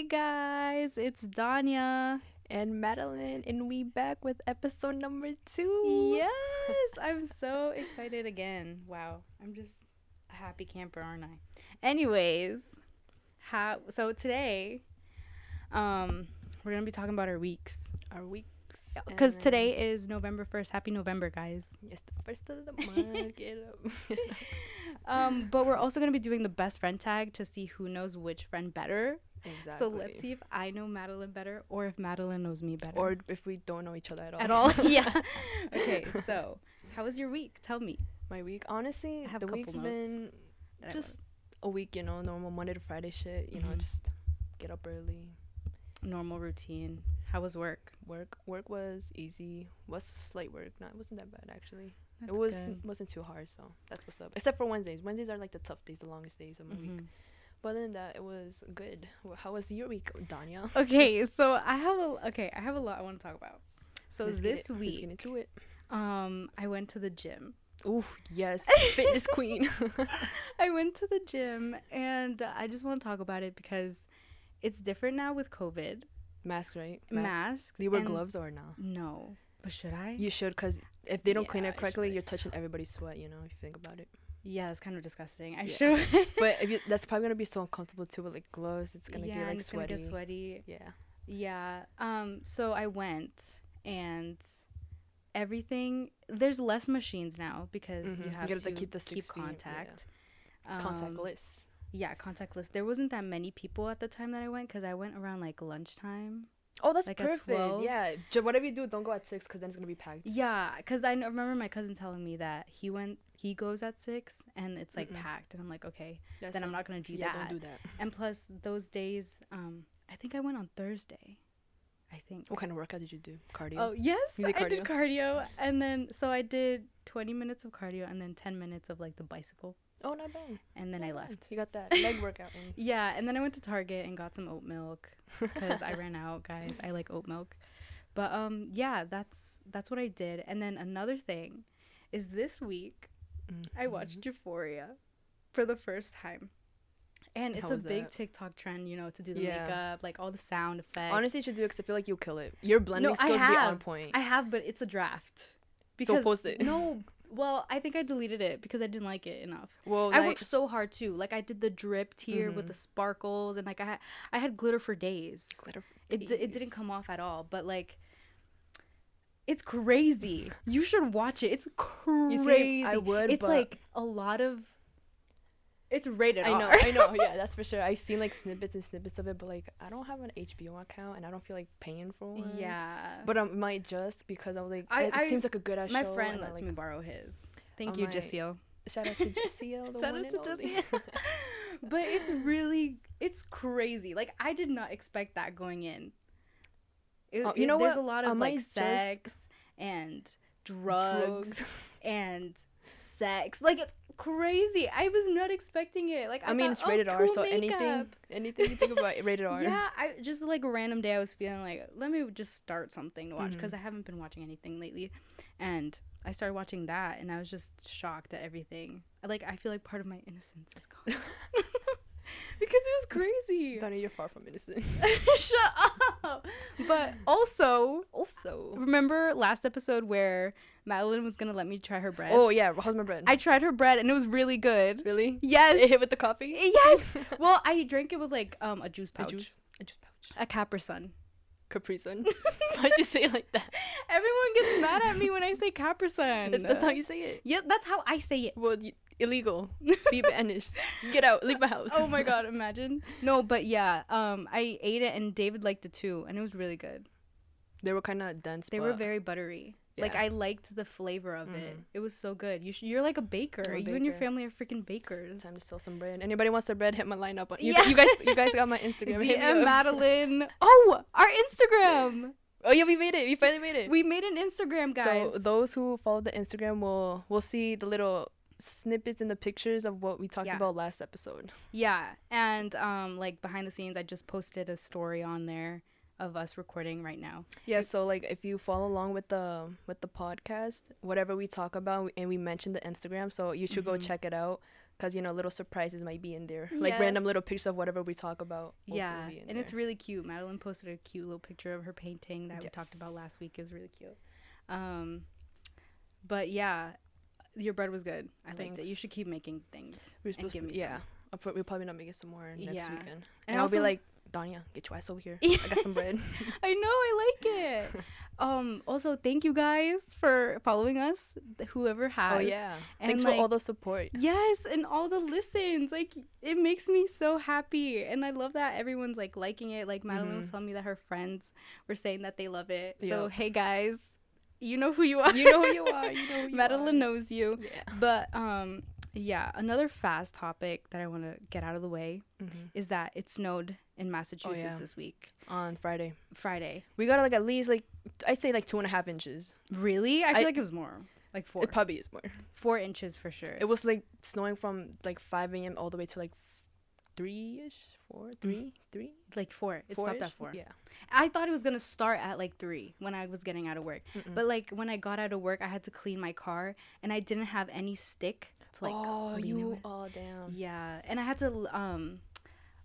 Hey guys, it's Danya. and Madeline, and we back with episode number two. Yes, I'm so excited again. Wow, I'm just a happy camper, aren't I? Anyways, how so today um we're going to be talking about our weeks Our weeks. and today is November 1st. Happy November, guys. Yes, the first of the month. Get up. Um but we're also going to be doing the best friend tag to see who knows which friend better. Exactly. So let's see if I know Madeline better or if Madeline knows me better. Or if we don't know each other at all. at all. yeah. Okay, so how was your week? Tell me. My week, honestly, the week's been just a week. You know, normal Monday to Friday shit. You know, Mhm. just get up early. normal routine. How was work? Work. Work was easy. Was slight work. Not. It wasn't that bad actually. That's it was good. wasn't too hard. So that's what's up. Except for Wednesdays. Wednesdays are like the tough days, the longest days of my week. But other than that, it was good. How was your week, Danya? Okay, so I have a okay, I have a lot I want to talk about. So Let's this it. Let's week, get into it. um, I went to the gym. Oof, yes, fitness queen. I went to the gym, and I just want to talk about it because it's different now with COVID Mask, right? masks. Do you wear gloves or no? No, but should I? You should, cause if they don't clean it correctly, you're touching everybody's sweat. You know, if you think about it. Yeah, that's kind of disgusting. I Yeah. should. But if you, that's probably gonna be so uncomfortable too with like gloves. It's gonna yeah, get like it's sweaty. gonna get sweaty. Yeah. Yeah. Um. So I went, and everything. There's less machines now because Mhm. you You have gotta, to like, keep the keep feet, yeah. contact. Um, Contactless. Yeah, contactless. There wasn't that many people at the time that I went because I went around like lunchtime. Oh, that's like perfect. Yeah. J- whatever you do, don't go at six, cause then it's gonna be packed. Yeah, because I remember my cousin telling me that he went, he goes at six and it's like Mm-mm. packed, and I'm like, okay, That's then I'm not gonna do yeah, that. don't do that. And plus, those days, um, I think I went on Thursday. I think. What kind of workout did you do? Cardio. Oh yes, did I did cardio, and then so I did 20 minutes of cardio, and then 10 minutes of like the bicycle, Oh, not bad. and then I bad. left. You got that leg workout. Yeah, and then I went to Target and got some oat milk because I ran out, guys. I like oat milk. But um yeah, that's that's what I did. And then another thing is this week I Mhm. watched Euphoria for the first time. And it's How a big that? TikTok trend, you know, to do the Yeah. makeup, like all the sound effects. Honestly, you should do it because I feel like you'll kill it. Your blending No, I skills be on point. I have, but it's a draft. Because, So post it. No, well, I think I deleted it because I didn't like it enough. well, I like, worked so hard too. Like I did the drip tier with Mhm. the sparkles, and like I had, I had glitter for days. glitter. It d- it didn't come off at all, but like. It's crazy. You should watch it. It's crazy. see, I would, It's but- like a lot of. It's rated I R. know, I know, yeah, that's for sure. I've seen like snippets and snippets of it, but like I don't have an HBO account and I don't feel like paying for one. Yeah. But I might just because I'm like, I- it I- seems like a good ass my show. friend and I, lets like, me borrow his. Thank Oh you, my- Jessio. Shout out to Jessiel, the Shout one out to only. Jessio. but it's really it's crazy. Like I did not expect that going in. It, Oh, you know there's what? a lot of might like just- sex and drugs, Drugs. and sex. Like it's crazy. I was not expecting it. Like I, I mean, thought, it's oh, rated R, cool so anything, makeup. anything you think about, rated R. Yeah, I just like a random day I was feeling like let me just start something to watch because Mhm. I haven't been watching anything lately, and I started watching that and I was just shocked at everything. Like I feel like part of my innocence is gone because it was crazy. Donnie, you're far from innocent. Shut up. But also, also, remember last episode where Madeline was gonna let me try her bread? oh yeah, how's my bread? I tried her bread and it was really good. really? Yes. It hit with the coffee. Yes. well, I drank it with like um a juice A pouch, juice, a juice pouch. a Capri Sun. Capri Sun. Why'd you say it like that? Everyone gets mad at me when I say Capri Sun. That's, that's how you say it. Yeah, that's how I say it. Well, y- illegal. Be banished. Get out. Leave my house. oh my god, imagine. No, but yeah, um, I ate it and David liked it too, and it was really good. They were kind of dense. They were very buttery. Like I liked the flavor of it. Mhm. It was so good. You sh- you're like a baker. A You and your family are freaking bakers. Time to sell some bread. Anybody wants some bread? Hit my line up. On, Yeah. you guys, you guys got my Instagram. DM. Madeline. Oh, our Instagram. Oh yeah, we made it. We finally made it. We made an Instagram, guys. So those who follow the Instagram will will see the little snippets in the pictures of what we talked Yeah. about last episode. yeah, and um, like behind the scenes, I just posted a story on there of us recording right now. Yeah, so like if you follow along with the with the podcast, whatever we talk about, and we mentioned the Instagram, so you should go Mhm. check it out, cause you know little surprises might be in there, like random little pictures of whatever we talk about. yeah, and it's really cute. Madeline posted a cute little picture of her painting that we talked about last week. It was really cute. Um, but yeah, your bread was good. I liked it. You should keep making things. We're and supposed give to, me yeah. some. I'll pro- we'll probably not make it some more next Yeah. weekend, And and, I'll be like, Danya, get your ass over here. I got some bread. I know, I like it. um, also, thank you guys for following us. Whoever has. oh yeah, And, thanks like, for all the support. Yes, and all the listens. Like it makes me so happy. And I love that everyone's like liking it. Like Madeline was Mhm. telling me that her friends were saying that they love it. So hey guys, you know who you are. You know who you are. You know who you are. Madeline are. knows you. Yeah. But um yeah, another fast topic that I want to get out of the way hmm is that it snowed in Massachusetts yeah. this week. On Friday, Friday. we got like at least like I'd say like two and a half inches. Really? I feel I- like it was more. Like 4. It probably is more. 4 inches for sure. It was like snowing from like 5 a.m. all the way to like three ish, four, three, three, like 4. It stopped at four-ish? 4. Yeah. I thought it was gonna start at like three when I was getting out of work. Mm-mm. But like when I got out of work, I had to clean my car, and I didn't have any stick to like. oh, you. Oh, damn. Yeah, and I had to. Um,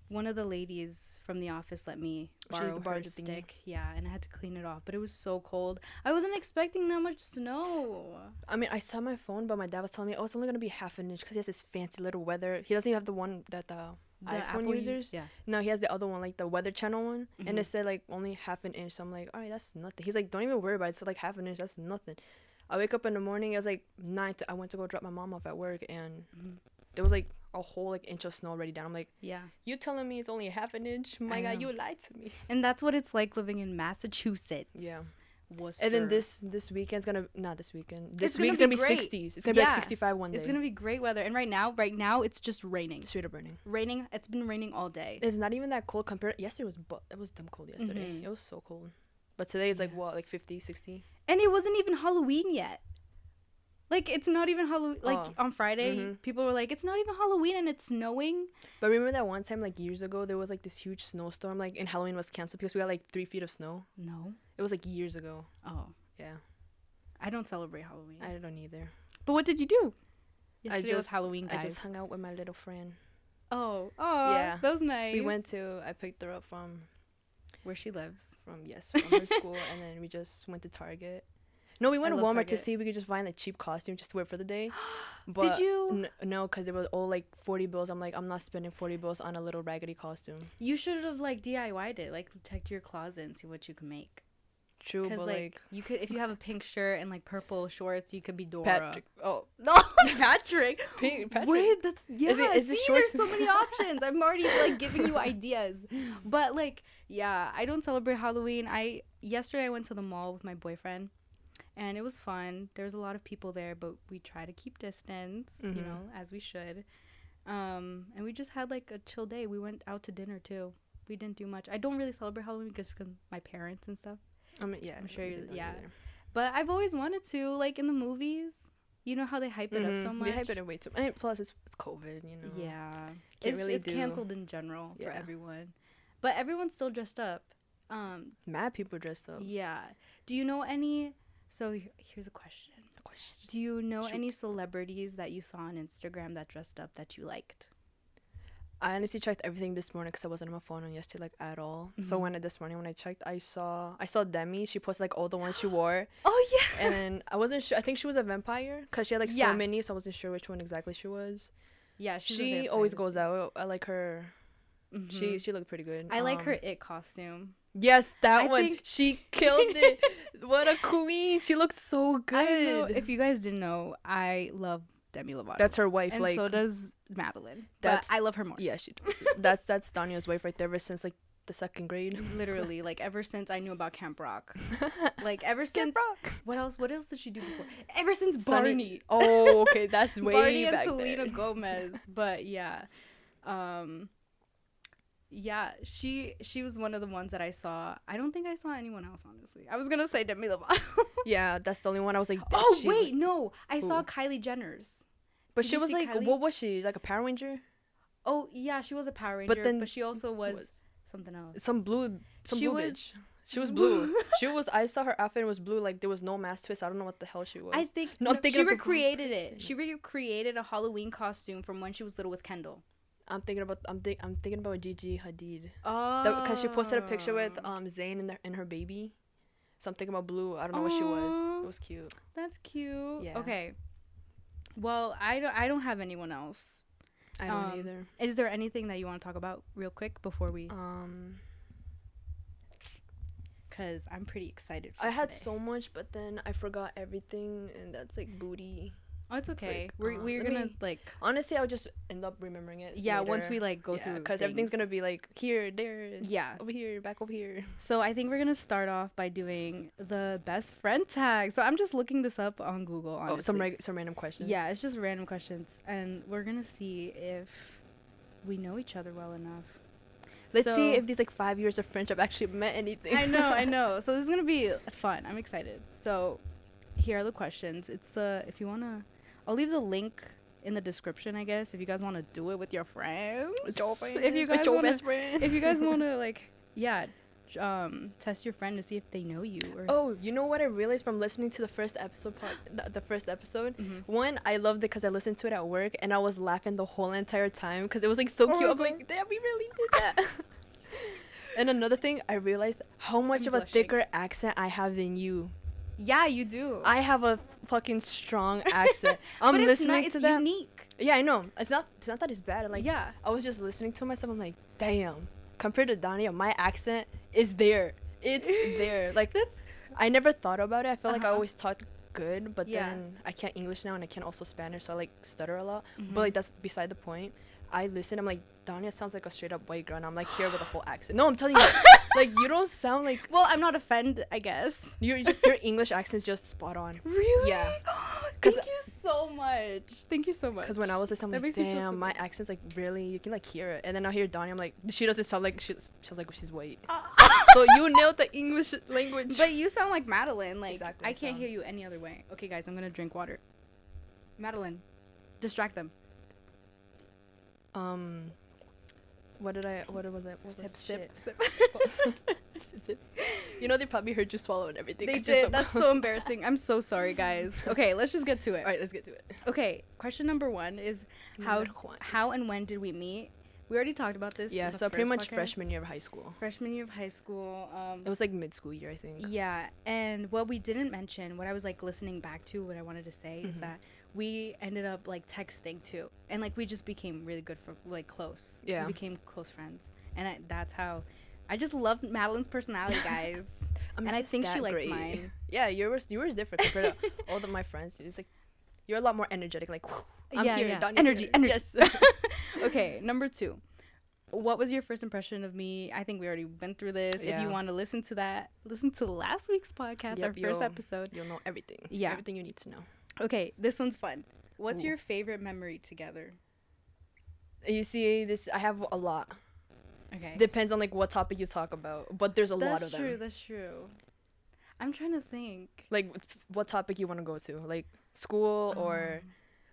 one of the ladies from the office let me borrow used to borrow her thingy. stick. Yeah, and I had to clean it off, but it was so cold. I wasn't expecting that much snow. I mean, I saw my phone, but my dad was telling me, oh, it's only gonna be half an inch because he has this fancy little weather. He doesn't even have the one that the The iPhone Apple use- users. yeah. No, he has the other one, like the Weather Channel one, and Mhm. it said like only half an inch. So I'm like, all right, that's nothing. He's like, don't even worry about it. It's like half an inch. That's nothing. I wake up in the morning. It was like nine. To, I went to go drop my mom off at work, and Mhm. there was like a whole like inch of snow already down. I'm like, Yeah, you telling me it's only half an inch? My I God, know. you lied to me. and that's what it's like living in Massachusetts. Yeah. Worcester. And then this this weekend's gonna not this weekend. This gonna week's gonna be 60s. It's gonna be Yeah. like 65 one day. It's gonna be great weather, and right now, right now, it's just raining. straight up burning. Raining. It's been raining all day. It's not even that cold compared. Yesterday was bu- it was dumb cold yesterday. Mhm. It was so cold. But today it's like what like 50, 60. And it wasn't even Halloween yet. Like it's not even Halloween. Like Oh. on Friday, Mhm. people were like, "It's not even Halloween and it's snowing." But remember that one time like years ago there was like this huge snowstorm like and Halloween was canceled because we got like three feet of snow. No. It was like years ago. Oh, Yeah, I don't celebrate Halloween. I don't either. but what did you do? Yesterday was just- Halloween, guys. I just hung out with my little friend. oh, oh, Yeah. that was nice. We went to I picked her up from where she lives. from yes from her school and then we just went to Target. No, we went to love Walmart to see if we could just find like cheap costume just to wear for the day. But did you? N- no, because it was all like 40 bills. I'm like, I'm not spending 40 bills on a little raggedy costume. You should have like DIY'd it. Like checked your closet and see what you can make. True, but like, like, you could, if you have a pink shirt and like purple shorts, you could be Dora. Patrick. Oh, No, Patrick. Pink, Patrick. Wait, that's yeah. Is it- is see, there's so many options. I'm already like giving you ideas, but like, yeah, I don't celebrate Halloween. I yesterday I went to the mall with my boyfriend, and it was fun. There was a lot of people there, but we try to keep distance, you Mhm. know, as we should. Um, and we just had like a chill day. We went out to dinner too. We didn't do much. I don't really celebrate Halloween just because my parents and stuff. I mean, yeah, I'm sure you- did not yeah. either. But I've always wanted to, like in the movies. You know how they hype it up so Mhm, much. They hype it up way too. And plus, it's it's COVID, you know. Yeah, Can't it's, really it's do- canceled in general for everyone, but everyone's still dressed up. Um, Mad people dressed up. yeah. Do you know any? So here's a question: A question. Do you know any celebrities that you saw on Instagram that dressed up that you liked? I honestly checked everything this morning because I wasn't on my phone on yesterday like at all. So Mhm. when I, this morning when I checked, I saw I saw Demi. She posted like all the ones she wore, Oh yeah. and then I wasn't sure. I think she was a vampire because she had like Yeah. so many, so I wasn't sure which one exactly she was. yeah, she always goes out. I like her. She Mhm. she looked pretty good. I like Um, her it costume. Yes, that I one. think- She killed it. what a queen. She looks so good. I know. If you guys didn't know, I love Demi Lovato. That's her wife. and like so does Madeline. That's- but I love her more. yeah, she does. that's that's Danya's wife right there ever since like the second grade. Literally, like ever since I knew about Camp Rock. Like ever since Camp Rock. what else? What else did she do before? Ever since Sonny- Barney, Oh, okay, that's way Barney and back Selena there. Gomez. But yeah, um, yeah, she she was one of the ones that I saw. I don't think I saw anyone else. Honestly, I was gonna say Demi Lovato. Yeah, that's the only one I was like. Oh wait, look-" no, I saw Kylie Jenner's. but did she was like, Kylie? what was she? Like a Power Ranger? Oh yeah, she was a Power Ranger, But then but, she also was was- something else. Some blue Some She blue was- bitch. She was blue. she was. I saw her outfit was blue. Like there was no mask twist. I don't know what the hell she was. I think No, I'm thinking she of the wrong recreated it. She recreated a Halloween costume from when she was little with Kendall. I'm thinking about. I'm think. I'm thinking about Gigi Hadid. Oh, Because she posted a picture with um Zayn and, their, and her baby. So I'm thinking about blue. I don't know what she was. It was cute. That's cute. Yeah. Okay. Well, I don't. I don't have anyone else. I don't Um, either. Is there anything that you want to talk about real quick before we? Um, Because I'm pretty excited. For I had so much, but then I forgot everything, and that's like booty. Oh, it's okay. Frick. We're Uh, we're gonna me- like. Honestly, I'll just end up remembering it. Yeah, once we like go yeah, through. because everything's gonna be like here, there, Yeah. over here, back over here. So I think we're gonna start off by doing the best friend tag. So I'm just looking this up on Google. Honestly. Oh, some reg- some random questions. Yeah, it's just random questions, and we're gonna see if we know each other well enough. Let's So- see if these like five years of friendship actually meant anything. I know, I know. So this is gonna be fun. I'm excited. So here are the questions. It's the if you wanna, I'll leave the link in the description. I guess if you guys wanna do it with your friends. With your friends, If you with your wanna, best friend. if you guys wanna like, yeah, um, test your friend to see if they know you. Or Oh, you know what I realized from listening to the first episode part, the, the first episode? Mhm. One, I loved it because I listened to it at work and I was laughing the whole entire time because it was like so Oh cute. I'm like, damn, we really did that. and another thing, I realized how much I'm of a thicker accent I have than you. Yeah, you do. I have a fucking strong accent. I'm it's listening not, to it's that. unique. Yeah, I know. It's not. It's not that it's bad. Like, yeah. I was just listening to myself. I'm like, damn. Compared to Dania, my accent is there. It's there. Like That's I never thought about it. I felt like I Uh-huh. always taught good, but Yeah. then I can't English now and I can't also Spanish, so I like stutter a lot. Mhm. But like that's beside the point. I listen. I'm like, Dania sounds like a straight up white girl. And I'm like here with a whole accent. No, I'm telling you, like you don't sound like well, I'm not offended. I guess. you're just your English accent is just spot on. Really? Yeah. Thank you so much. Thank you so much. Because when I was listening, That I'm makes like, feel so damn, my good. accent's like really, you can like hear it. And then I hear Dania, I'm like, she doesn't sound like she sounds like she's white. so you nailed the English language. but you sound like Madeline. Like Exactly, I I can't hear you any other way. Okay, guys, I'm gonna drink water. Madeline, distract them. um, what did I? What was it? What Sip, sip, sip. Sip. You know they probably heard you swallow and everything. they did. so That's so embarrassing. I'm so sorry, guys. Okay, let's just get to it. All right, let's get to it. Okay, question number one is how how and when did we meet? We already talked about this. Yeah, so pretty much podcast. freshman year of high school. Freshman year of high school. Um, It was like mid school year, I think. Yeah, and what we didn't mention, what I was like listening back to, what I wanted to say is Mhm. that we ended up like texting too, and like we just became really good for like close. Yeah. we became close friends, and I, that's how. I just loved Madeline's personality, guys. I'm and I think she liked great. mine. Yeah, yours yours is different compared to all of my friends. It's like you're a lot more energetic. Like I'm yeah, here, yeah. Energy, here. energy. Yes. okay, number two. What was your first impression of me? I think we already went through this. If you want to listen to that, listen to last week's podcast, our first episode. You'll know everything. Yeah. Everything you need to know. Okay, this one's fun. What's Ooh. your favorite memory together? You see, this I have a lot. Okay. Depends on like what topic you talk about, but there's a that's lot of them. That's true. That's true. I'm trying to think. Like wh- what topic you want to go to, like school or Um,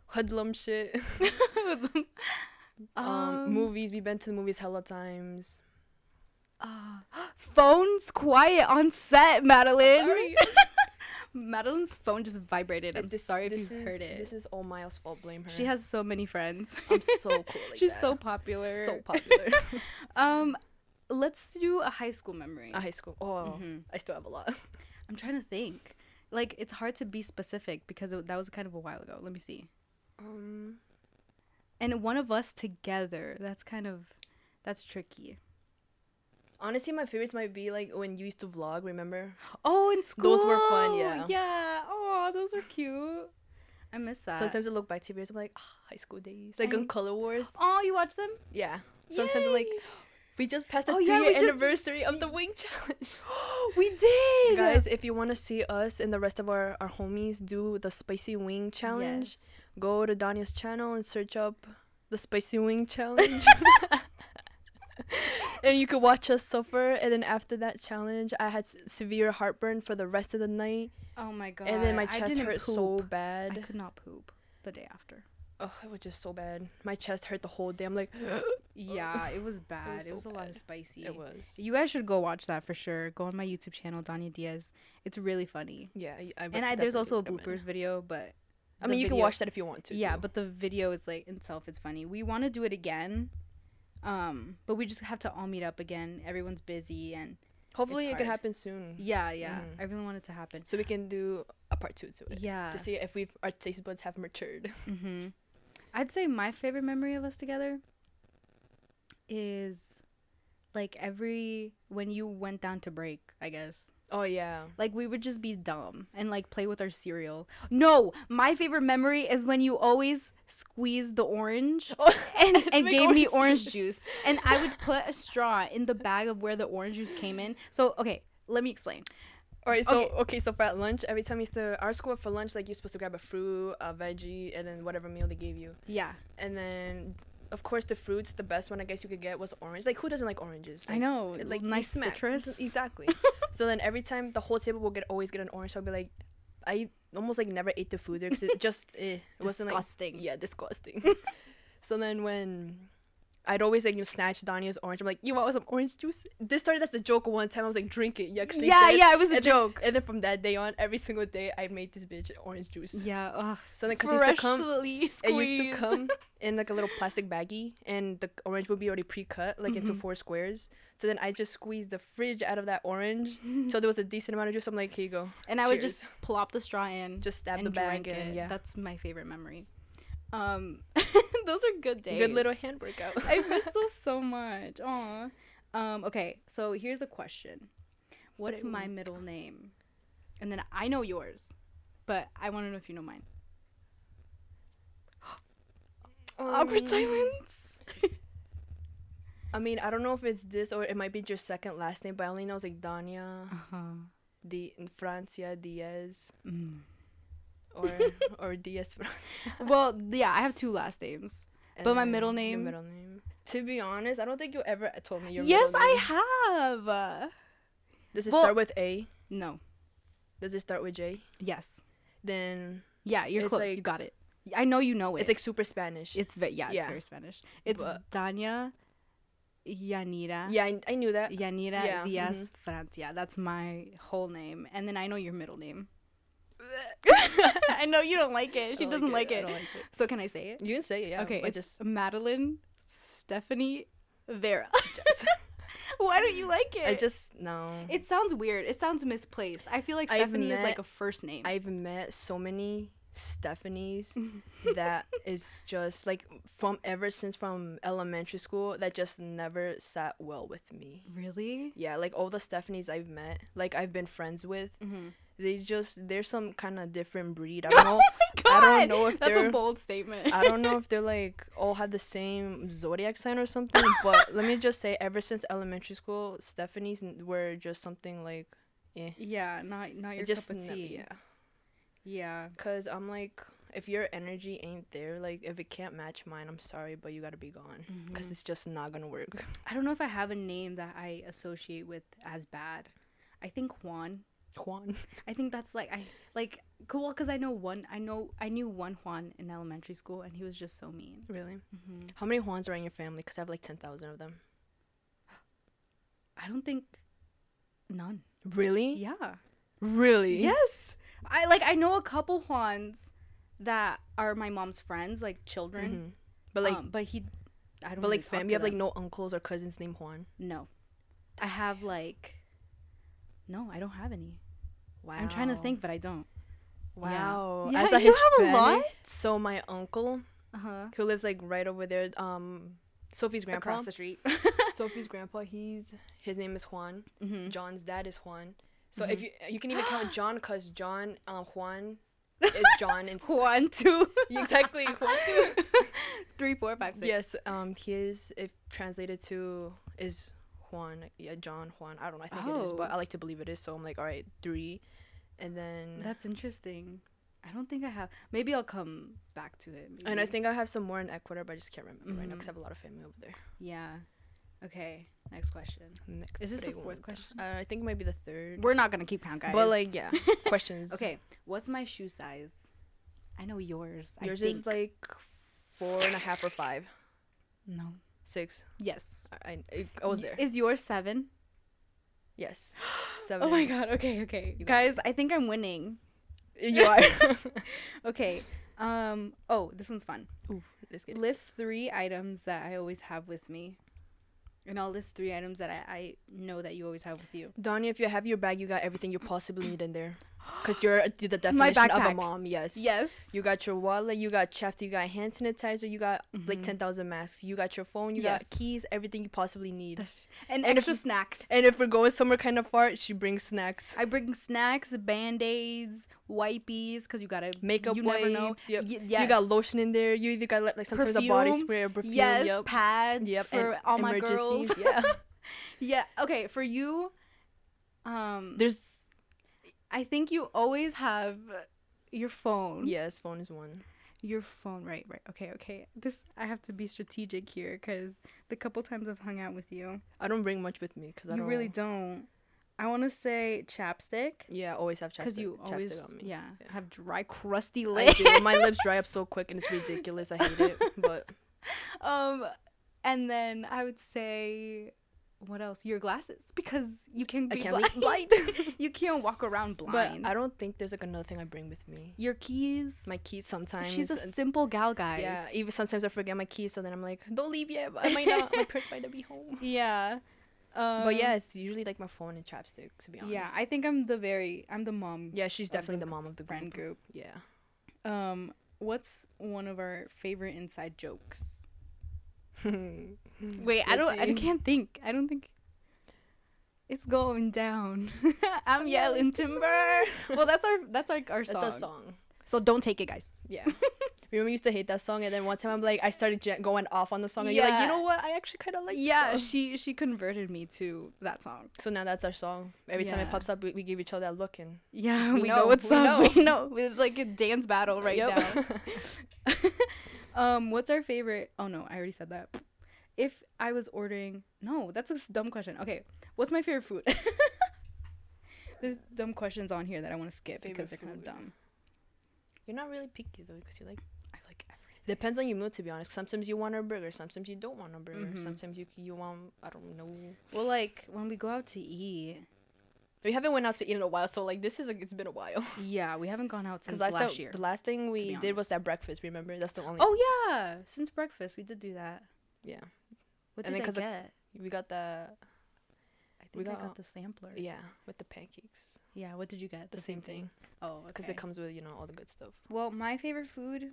hoodlum shit. um, movies. We've been to the movies hella times. uh, phones quiet on set, Madeline. Madeline's phone just vibrated. I'm This- sorry if this you is- heard it. This is all Miles' fault. Blame her. she has so many friends. I'm so cool. Like She's that. so popular. So popular. Um, let's do a high school memory. A high school. Oh, Mhm. I still have a lot. I'm trying to think. Like it's hard to be specific because it, that was kind of a while ago. Let me see. Um, And one of us together. That's kind of that's tricky. Honestly, my favorites might be like when you used to vlog. Remember? Oh, in school. Those were fun, yeah. Yeah. Oh, those are cute. I miss that. Sometimes I look back to videos. I'm like, ah, high school days. Like I- on Color Wars. Oh, you watch them? Yeah. Sometimes I'm like, we just passed the Oh, two yeah, year we just- anniversary of the wing challenge. we did. Guys, if you want to see us and the rest of our, our homies do the spicy wing challenge, Yes. go to Dania's channel and search up the spicy wing challenge. and you could watch us suffer. And then after that challenge, I had s- severe heartburn for the rest of the night. Oh my god. and then my chest hurt so bad. I could not poop the day after. Oh, it was just so bad. My chest hurt the whole day. I'm like, Yeah, it was bad. was it so was a lot of spicy. It was. You guys should go watch that for sure. Go on my YouTube channel, Danya Diaz. It's really funny. Yeah, I, and I, there's also a bloopers video, but I mean, you can watch that if you want to. yeah, too. but the video is like itself is funny. We want to do it again, um, but we just have to all meet up again. Everyone's busy, and hopefully it can happen soon, yeah, yeah. Mhm. I really want it to happen. so we can do a part two to it Yeah. to see if we have our taste buds have matured. Mm-hmm. I'd say my favorite memory of us together is like every when you went down to break. I guess. Oh yeah. Like we would just be dumb and like play with our cereal. No, my favorite memory is when you always squeezed the orange Oh, and, and gave me orange orange juice. juice. And I would put a straw in the bag of where the orange juice came in. So okay, let me explain. All right, so Okay. okay. so for at lunch, every time you used to our school for lunch, like you're supposed to grab a fruit, a veggie, and then whatever meal they gave you. Yeah, And then, of course, the fruits, the best one I guess you could get was orange. Like who doesn't like oranges? I know. it, Like nice citrus. Exactly. so then every time the whole table will get always get an orange. So I'll be like, I almost like never ate the food there because it just eh, it wasn't like Disgusting. yeah disgusting. so then when I'd always like you know, snatch Dania's orange, I'm like, you want some orange juice? This started as a joke one time. I was like, drink it. They Yeah, yeah, it was a and then- joke. and then from that day on, every single day, I made this bitch orange juice. Yeah, ugh. So then, cause it used to come, freshly it used to come in like a little plastic baggie, and the orange would be already pre-cut, like into Mhm. four squares. So then I just squeezed the fridge out of that orange, so there was a decent amount of juice. I'm like, here you go, and I would just plop the straw in, just stab the bag, and it. yeah, That's my favorite memory. Um, those are good days. good little hand workout. I miss those so much. Aw. Um, okay, so here's a question. What's my middle name? And then I know yours, but I want to know if you know mine. Awkward Um, silence. I mean, I don't know if it's this or it might be your second last name, but I only know it's like Dania, Uh-huh. Di Francia Diaz, Mm. Or or Diaz Francia. Well, yeah, I have two last names. But my And middle name? middle name. To be honest, I don't think you ever told me your name. yes, I have. Does it Well- start with A? No. Does it start with J? Yes. Then Yeah, you're close. you got it. I know you know it. it's like super Spanish. it's ve- yeah, it's Yeah. very Spanish. It's But- Danya Yanira. yeah, I, I knew that. Yanira Yeah, Diaz mhm. Francia. That's my whole name. And then I know your middle name. I know you don't like it. She doesn't like it. like it. So can I say it? You can say it, yeah. okay, it's just Madeline Stephanie Vera. Why don't you like it? I just no. It sounds weird. It sounds misplaced. I feel like Stephanie is like a first name. I've met so many Stephanies that is just like from ever since from elementary school that just never sat well with me. really? Yeah, like all the Stephanies I've met, like I've been friends with, Mm-hmm. They just they're some kind of different breed. I don't know. I don't know if that's a bold statement. I don't know if they're like all have the same zodiac sign or something, but let me just say, ever since elementary school, Stephanie's were just something like, eh. yeah, not not your just cup of tea. yeah. yeah. Cause I'm like, if your energy ain't there, like if it can't match mine, I'm sorry, but you gotta be gone. Cause Mhm. it's just not gonna work. I don't know if I have a name that I associate with as bad. I think Juan. Juan. I think that's like I like cool because I know one. I know I knew one Juan in elementary school, and he was just so mean. Really? hmm How many Juans are in your family? Cause I have like ten thousand of them. I don't think none. Really? Yeah. Really? Yes. I like I know a couple Juans that are my mom's friends, like children. Mhm. But like, um, but he, I don't. Know. But really like, fam, you have like no uncles or cousins named Juan. no. I have like. No, I don't have any. Wow. I'm trying to think, but I don't. Wow. Yeah, As a you have a Hispanic, lot? So my uncle, Uh huh. who lives like right over there, um, Sophie's grandpa. Across the street. Sophie's grandpa, he's his name is Juan. mm-hmm. John's dad is Juan. So if you you can even count John, cause John, um, Juan, is John and Juan two, exactly Juan too. three, four, five, six. Yes, um, his if translated to is Juan. Yeah, John Juan. I don't know. I think it is, but Oh. I like to believe it is. So I'm like, all right, three, and then That's interesting. I don't think I have. Maybe I'll come back to it. and I think I have some more in Ecuador, but I just can't remember right now because I have a lot of family over there. Yeah. Okay. Next question. Next, Is this the fourth question? Uh, I think it might be the third. We're not gonna keep count, guys. But like, yeah, questions. okay. What's my shoe size? I know yours. yours is like four and a half or five. no. Six. Yes. I, I, I was there. Is yours seven? Yes. Seven. Oh my god. Okay. Okay. You Guys, I think I'm winning. You are. Okay. Um. Oh, this one's fun. Ooh, let's get. List three items that I always have with me, and I'll list three items that I, I know that you always have with you. Donnie, if you have your bag, you got everything you possibly need in there. Cause you're the definition My of a mom. Yes. Yes. You got your wallet, you got chapter, you got hand sanitizer, you got like Mhm. ten thousand masks, you got your phone, you Yes. got keys, everything you possibly need. That's- And, And if- extra snacks. And if we're going somewhere kind of far, she brings snacks. I bring snacks, band aids, wipies, cause you gotta Makeup You wipes. never know. Yep. Y- You got lotion in there. You either got like, like sometimes a body spray or perfume. Yes, Yep. pads Yep. for and all my girls. Yeah. yeah. Okay, for you, um, There's I think you always have your phone. yes, phone is one. Your phone, right, right. Okay, okay. This I have to be strategic here because the couple times I've hung out with you, I don't bring much with me because I you don't really don't. I want to say chapstick Yeah, always have chapstick. because you always, chapstick on me. yeah, Yeah. have dry, crusty lips. My lips dry up so quick and it's ridiculous. I hate it. But um, and then I would say, what else? Your glasses because you can I be can't blind. be blind. you can't walk around blind. but. I don't think there's like another thing I bring with me. Your keys. My keys sometimes. She's a simple gal, guys. Yeah, even sometimes I forget my keys, so then I'm like, don't leave yet. I might not. my purse might not be home. Yeah. Um, but yeah, it's usually like my phone and chapstick. To be honest. Yeah, I think I'm the very I'm the mom Yeah, she's of the definitely the mom of the friend group. group. Yeah. Um, what's one of our favorite inside jokes? Wait, I Let's don't. I can't think. I don't think. It's going down. I'm yelling timber. well, that's our that's like our That's song. a song. So don't take it, guys. Yeah. Remember, we used to hate that song, and then one time I'm like, I started going off on the song, and you're like, you know what? I actually kind of like. yeah, song." she she converted me to that song. So now that's our song. Every time it pops up, we, we give each other that look, and Yeah, We we, know, know, what's we up. know. We know. It's like a dance battle right Yep. now. Um, what's our favorite? Oh no, I already said that. If I was ordering, no, that's a dumb question. Okay, what's my favorite food? There's dumb questions on here that I want to skip because they're kind of food. dumb. you're not really picky though, because you like. I like everything. Depends on your mood, to be honest. Sometimes you want a burger. Sometimes you don't want a burger. Mhm. Sometimes you you want I don't know. Well, like when we go out to eat, We haven't went out to eat in a while, so like this is like it's been a while. yeah, we haven't gone out since last last year. the last thing we did was that breakfast. Remember? That's the only. Oh yeah, since breakfast we did do that. yeah. What did I the- get? We got the I we think I got- got the sampler. yeah with the pancakes. Yeah, what did you get? The, same thing. Oh, Because okay. it comes with you know all the good stuff. Well, my favorite food.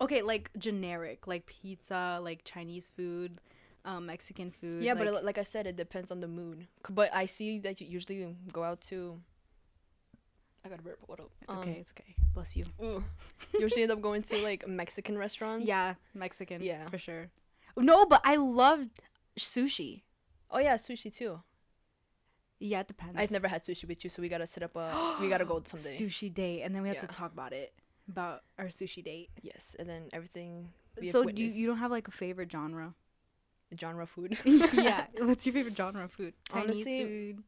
Okay, like generic, like pizza, like Chinese food, um, Mexican food. Yeah, like, but like I said, it depends on the mood. But I see that you usually go out to. I gotta burp. What up? it's Um, okay. It's okay. Bless you. You usually end up going to like Mexican restaurants. Yeah, Mexican. Yeah. for sure. No, but I loved sushi. Oh yeah, sushi too. Yeah, it depends. I've never had sushi with you, so we gotta set up a. we gotta go someday. sushi date, and then we have Yeah. to talk about it about our sushi date. Yes, and then everything. so do you, you don't have like a favorite genre? Genre food. yeah. What's your favorite genre of food? Chinese Honestly, food.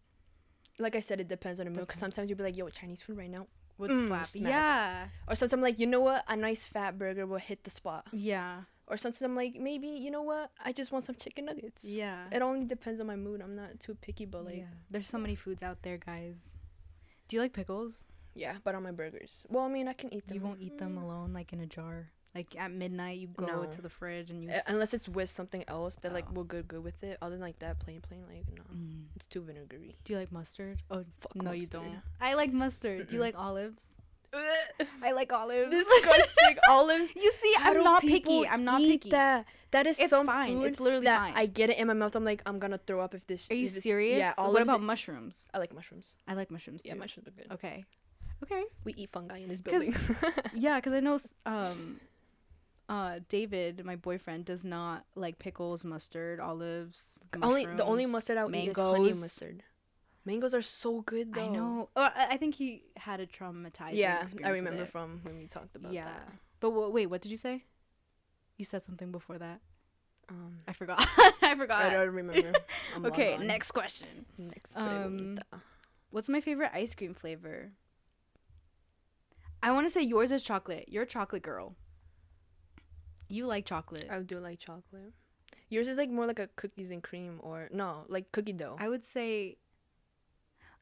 like I said, it depends on the mood. 'cause Depends. sometimes you'll be like, "Yo, Chinese food right now," Would Mm, slap. smack. Yeah. or sometimes I'm like, you know what, a nice fat burger will hit the spot. Yeah. Or sometimes I'm like, maybe you know what, I just want some chicken nuggets. Yeah. It only depends on my mood. I'm not too picky, but like, yeah. There's so many foods out there, guys. Do you like pickles? yeah, but on my burgers. Well, I mean, I can eat them. You won't eat them Mm. alone, like in a jar. Like at midnight, you go No. to the fridge and you. Uh, Unless it's with something else that like Oh. will go good with it. Other than like that, plain plain, like no, Mm. it's too vinegary. Do you like mustard? Oh Fuck no, you don't. I like mustard. Do you like olives? I like olives. Disgusting olives. you see, How I'm not picky. I'm not picky. That that is It's some fine. It's literally that fine. I get it in my mouth. I'm like, I'm gonna throw up if this. Are you it's- serious? Yeah. So Olives. what about mushrooms? I like mushrooms. I like mushrooms too. Yeah, mushrooms are good. Okay. Okay. We eat fungi in this building. Yeah, because I know um, uh, David, my boyfriend, does not like pickles, mustard, olives. only the only mustard I would eat is honey mangoes. mustard. Mangoes are so good though. I know. Oh, I think he had a traumatizing Yeah, I remember from when we talked about Yeah. that. But w- wait, what did you say? You said something before that. Um, I forgot. I forgot. I don't remember. I'm okay, next question. Next. Um. What's my favorite ice cream flavor? I want to say yours is chocolate. You're a chocolate girl. You like chocolate. I do like chocolate. Yours is like more like a cookies and cream or no, like cookie dough. I would say.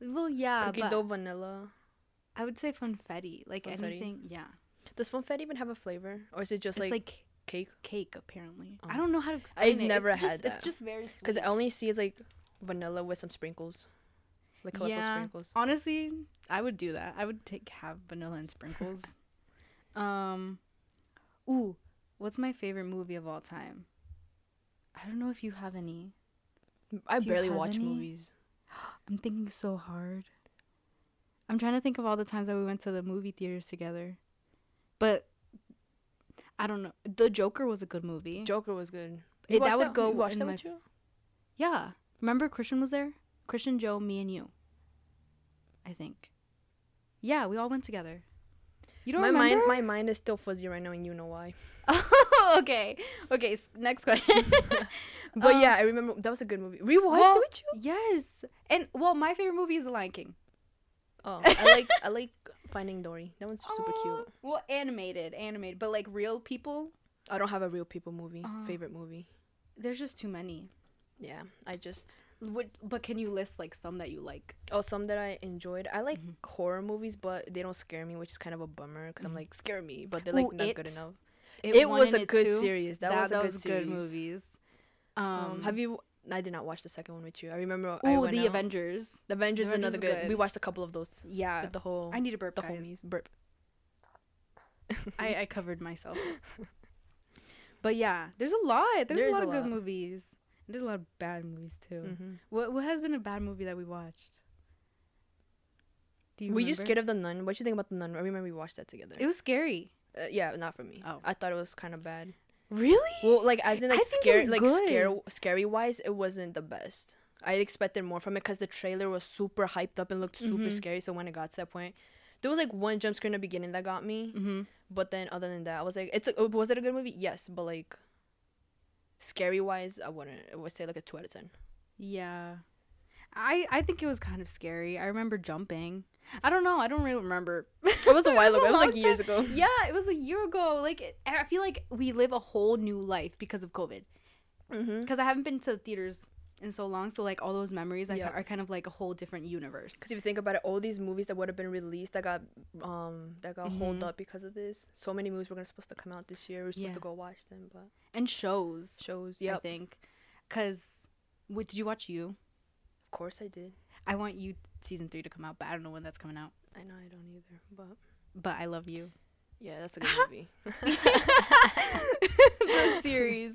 Well, yeah, cookie dough vanilla. I would say funfetti. Like Funfetti? anything, yeah. Does funfetti even have a flavor, or is it just it's like, like, cake? cake apparently. Oh. I don't know how to explain it. I've never it's just, had that. It's just very Because. I only see is like vanilla with some sprinkles, like colorful Yeah. sprinkles. Honestly, I would do that. I would take have vanilla and sprinkles. um, ooh, what's my favorite movie of all time? I don't know if you have any. I Do barely watch any? movies. I'm thinking so hard. I'm trying to think of all the times that we went to the movie theaters together, but I don't know. The Joker was a good movie. Joker was good. It- that would go You watched that my with you? yeah, remember Christian was there? Christian, Joe, me, and you. I think. Yeah, we all went together. You don't my remember? mind, my mind is still fuzzy right now, and you know why. okay. Okay. Next question. But Um, yeah, I remember that was a good movie. Rewatched well- it with you? yes. And well, my favorite movie is The Lion King. Oh, I like I like Finding Dory. That one's super Aw. cute. Well, animated, animated, but like real people, I don't have a real people movie Oh. favorite movie. there's just too many. Yeah, I just Would but can you list like some that you like? oh some that I enjoyed. I like Mhm. horror movies, but they don't scare me, which is kind of a bummer because I'm Mhm. like scare me, but they're like Ooh, not good enough. It, It, was a It good Two. series. That, was a good series. good movies. Um, Um, have you? I did not watch the second one with you. I remember. Oh, The out- Avengers. The Avengers is Avengers another good. good. We watched a couple of those Yeah. the whole I need a burp, the guys. homies. Burp. I, I covered myself. but yeah, there's a lot. There's There a lot a of good lot. movies. There's a lot of bad movies too. hmm What what has been a bad movie that we watched? Do you Were you scared of the Nun? What did you think about the Nun? I remember we watched that together. It was scary. Uh, yeah, not for me. Oh. I thought it was kind of bad. Really? Well, like as in like scary, like good. scare, scary wise, it wasn't the best. I expected more from it because the trailer was super hyped up and looked super Mhm. scary. So when it got to that point, there was like one jump scare in the beginning that got me. Mm-hmm. But then other than that, I was like, it's a, was it a good movie? Yes, but like scary wise, I wouldn't. I would say like a two out of ten. Yeah. I I think it was kind of scary. I remember jumping. I don't know. I don't really remember. It was a while ago. It was like years time. ago. Yeah, it was a year ago. Like it- I feel like we live a whole new life because of COVID. Mm-hmm. Because I haven't been to the theaters in so long, so like all those memories Yeah. are kind of like a whole different universe. Because if you think about it, all these movies that would have been released that got um that got hold Mhm. up because of this. So many movies were gonna supposed to come out this year. We are supposed Yeah. to go watch them, but And shows. shows. yeah. I think. Cause, what did you watch? You. Of course I did. I want you season three to come out, but I don't know when that's coming out. I know I don't either, but But I love you. yeah, that's a good movie. the series.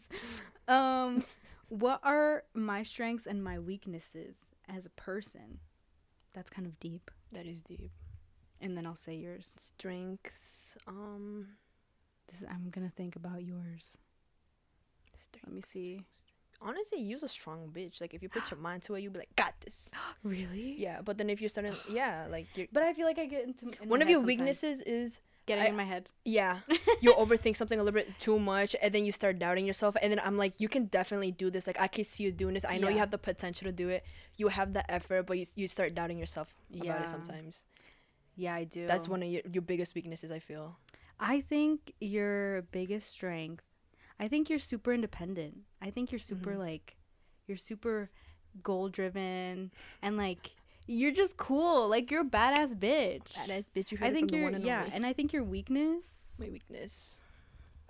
Um, what are my strengths and my weaknesses as a person? That's kind of deep. that is deep. And then I'll say yours. Strengths. Um. This is, I'm gonna think about yours. Let me see. Honestly, use a strong bitch. Like if you put your mind to it, you'll be like, got this. Really? Yeah, but then if you're starting, yeah, like you're, But I feel like I get into in one of your sometimes. weaknesses is getting I- in my head. yeah, you overthink something a little bit too much, and then you start doubting yourself. And then I'm like, you can definitely do this. Like I can see you doing this. I know you have the potential to do it. You have the effort, but you, you start doubting yourself about Yeah. it sometimes. Yeah, I do. That's one of your, your biggest weaknesses. I feel. I think your biggest strength. I think you're super independent. I think you're super Mhm. like, you're super goal driven and like you're just cool. Like you're a badass bitch. Badass bitch. You heard I think from you're one and yeah, only. and I think your weakness. My weakness.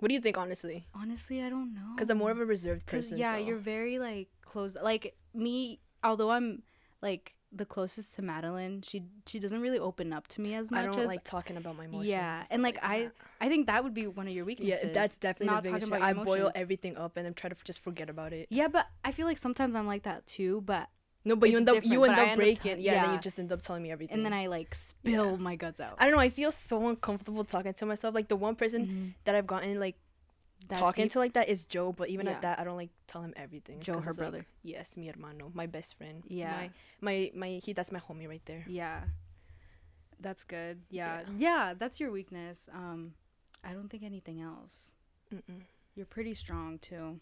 What do you think, honestly? Honestly, I don't know. Because I'm more of a reserved person. yeah, so- you're very like close. Like me, although I'm like the closest to Madeline, she she doesn't really open up to me as much I don't as like talking about my emotions. Yeah, stuff and, like, I- that. I think that would be one of your weaknesses. Yeah, that's definitely not the biggest talking about I boil everything up and then try to just forget about it. Yeah, but I feel like sometimes I'm like that too. But No, but you end up you end up end up breaking. tell- yeah, then you just end up telling me everything. and then I like spill my guts out. I don't know. I feel so uncomfortable talking to myself. Like the one person Mhm. that I've gotten like talking deep- to like that is Joe. But even Yeah. at that, I don't like tell him everything. Joe, her it's like, brother. yes, mi hermano, my best friend. Yeah. My my my he. That's my homie right there. Yeah, that's good. Yeah. Yeah. yeah, that's your weakness. Um, I don't think anything else. Mm-mm. You're pretty strong too.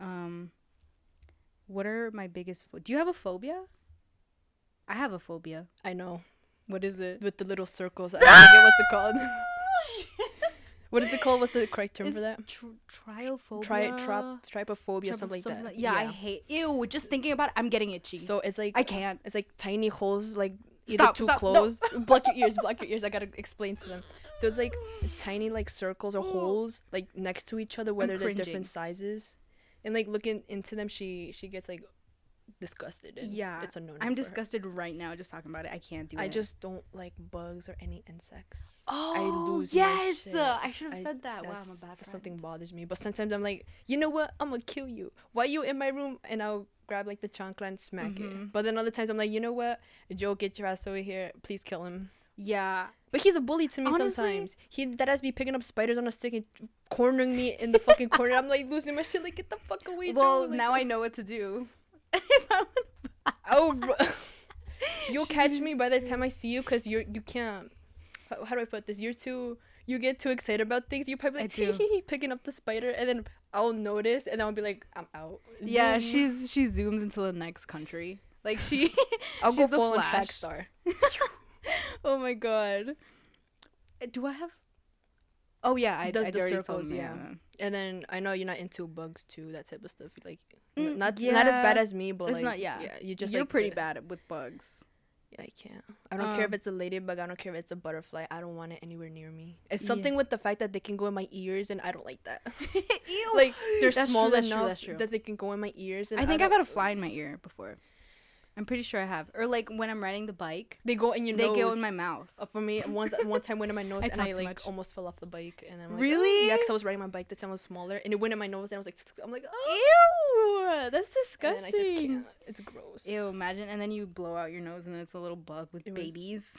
Um, what are my biggest? Pho- Do you have a phobia? I have a phobia. I know What is it? with the little circles. I forget what's it called. What is it called? What's the correct term it's for that? tr- triophobia. Tri trap trypophobia, something like that. Yeah, I hate. Ew, just thinking about it, I'm getting itchy. So it's like I can't. It's like tiny holes, like either Stop, too stop, no. close. block your ears, block your ears. I gotta explain to them. So it's like tiny like circles or holes like next to each other, whether they're different sizes. And like looking into them, she she gets like disgusted. And Yeah, it's a no. I'm disgusted right now just talking about it. I can't do I it. I just don't like bugs or any insects. oh, lose my yes. I should have said that. Wow, I'm a bad friend. something bothers me. But sometimes I'm like, you know what? I'm gonna kill you. Why you in my room? And I'll grab like the chancla and smack Mhm. it. But then other times I'm like, you know what? Joe, get your ass over here. Please kill him. Yeah, But he's a bully to me Honestly- sometimes. He that has me picking up spiders on a stick and cornering me in the fucking corner. I'm like losing my shit. Like get the fuck away. well, Joe. Like, now I know what to do. If I would- oh, you'll catch me by the time I see you because you're you can't. How, how do I put this? You're too. You get too excited about things. You probably like picking up the spider, and then I'll notice, and I'll be like, I'm out. yeah, she's she zooms into the next country. Like she. I'll she's go full on track star. oh my god. Do I have? Oh yeah, I, Does I the already told circles, him, yeah. And then I know you're not into bugs too, that type of stuff. Like, Mm, not not as bad as me, but It's like, not- yeah. yeah, you just You're like pretty the- bad with bugs. Yeah, I can't. I don't care if Um, it's a ladybug. I don't care if it's a butterfly. I don't want it anywhere near me. It's Yeah. something with the fact that they can go in my ears, and I don't like that. Ew. like they're That's true, small true, enough that's true. that they can go in my ears. And I think I've had a fly in my ear before. I'm pretty sure I have. Or like when I'm riding the bike, They go in your nose. they nose. go in my mouth. Uh, for me, once one time went in my nose I and I like much. almost fell off the bike, and I'm like, Really? Yeah, because I was riding my bike. The time I was smaller, and it went in my nose, and I was like, I'm like, oh, Ew, that's disgusting. then I just can't. It's gross. Ew, imagine, and then you blow out your nose, and it's a little bug with It was- babies.